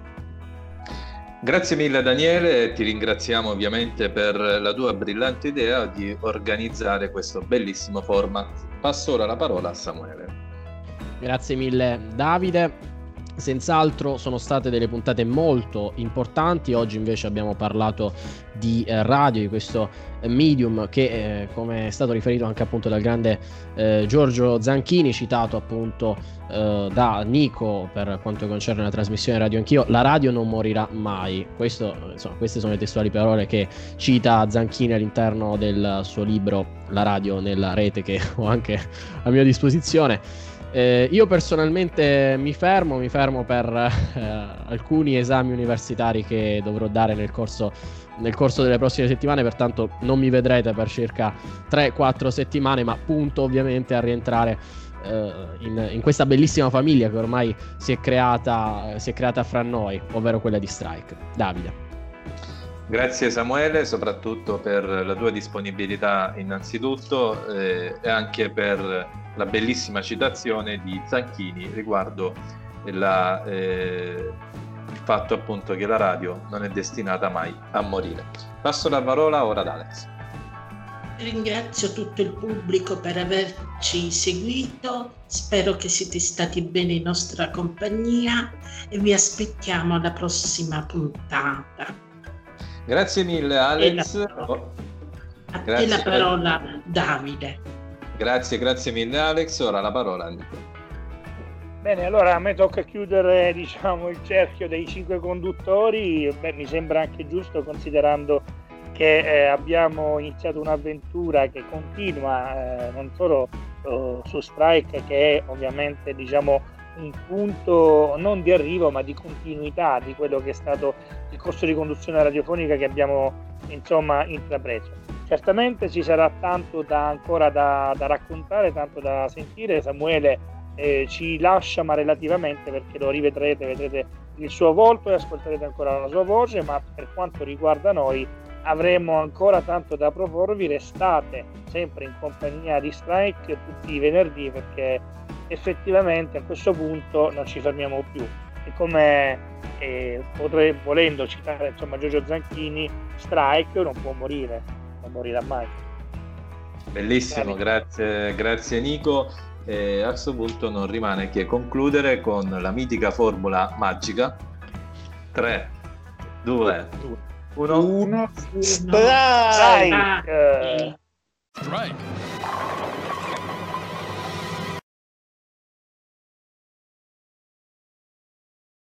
Grazie mille Daniele ti ringraziamo ovviamente per la tua brillante idea di organizzare questo bellissimo format. Passo ora la parola a Samuele. Grazie mille Davide. Senz'altro sono state delle puntate molto importanti, oggi invece abbiamo parlato di eh, radio, di questo eh, medium che eh, come è stato riferito anche appunto dal grande eh, Giorgio Zanchini, citato appunto eh, da Nico per quanto concerne la trasmissione radio anch'io, la radio non morirà mai. Questo, insomma, queste sono le testuali parole che cita Zanchini all'interno del suo libro La radio nella rete che ho anche a mia disposizione. Eh, io personalmente mi fermo, mi fermo per eh, alcuni esami universitari che dovrò dare nel corso, nel corso, delle prossime settimane, pertanto non mi vedrete per circa 3-4 settimane, ma punto ovviamente a rientrare eh, in, in, questa bellissima famiglia che ormai si è, creata, si è creata fra noi, ovvero quella di Strike. Davide. Grazie Samuele, soprattutto per la tua disponibilità innanzitutto eh, e anche per la bellissima citazione di Zanchini riguardo la, eh, il fatto appunto che la radio non è destinata mai a morire. Passo la parola ora ad Alex. Ringrazio tutto il pubblico per averci seguito, spero che siete stati bene in nostra compagnia e vi aspettiamo alla prossima puntata. Grazie mille Alex. A te la parola Davide. Grazie, grazie mille Alex. Ora la parola a Nico. Bene, allora a me tocca chiudere diciamo, il cerchio dei cinque conduttori. Beh, mi sembra anche giusto considerando che eh, abbiamo iniziato un'avventura che continua eh, non solo uh, su Strike, che è ovviamente diciamo, un punto non di arrivo ma di continuità di quello che è stato il corso di conduzione radiofonica che abbiamo insomma intrapreso. Certamente ci sarà tanto da, ancora da, da raccontare, tanto da sentire. Samuele eh, ci lascia ma relativamente perché lo rivedrete, vedrete il suo volto e ascolterete ancora la sua voce, ma per quanto riguarda noi avremo ancora tanto da proporvi. Restate sempre in compagnia di Strike tutti i venerdì perché effettivamente a questo punto non ci fermiamo più. E come eh, potrei, volendo citare insomma, Giorgio Zanchini, Strike non può morire non morirà mai. Bellissimo, grazie, grazie Nico. E a questo punto non rimane che concludere con la mitica formula magica 3, 2, 1 1 strike! strike.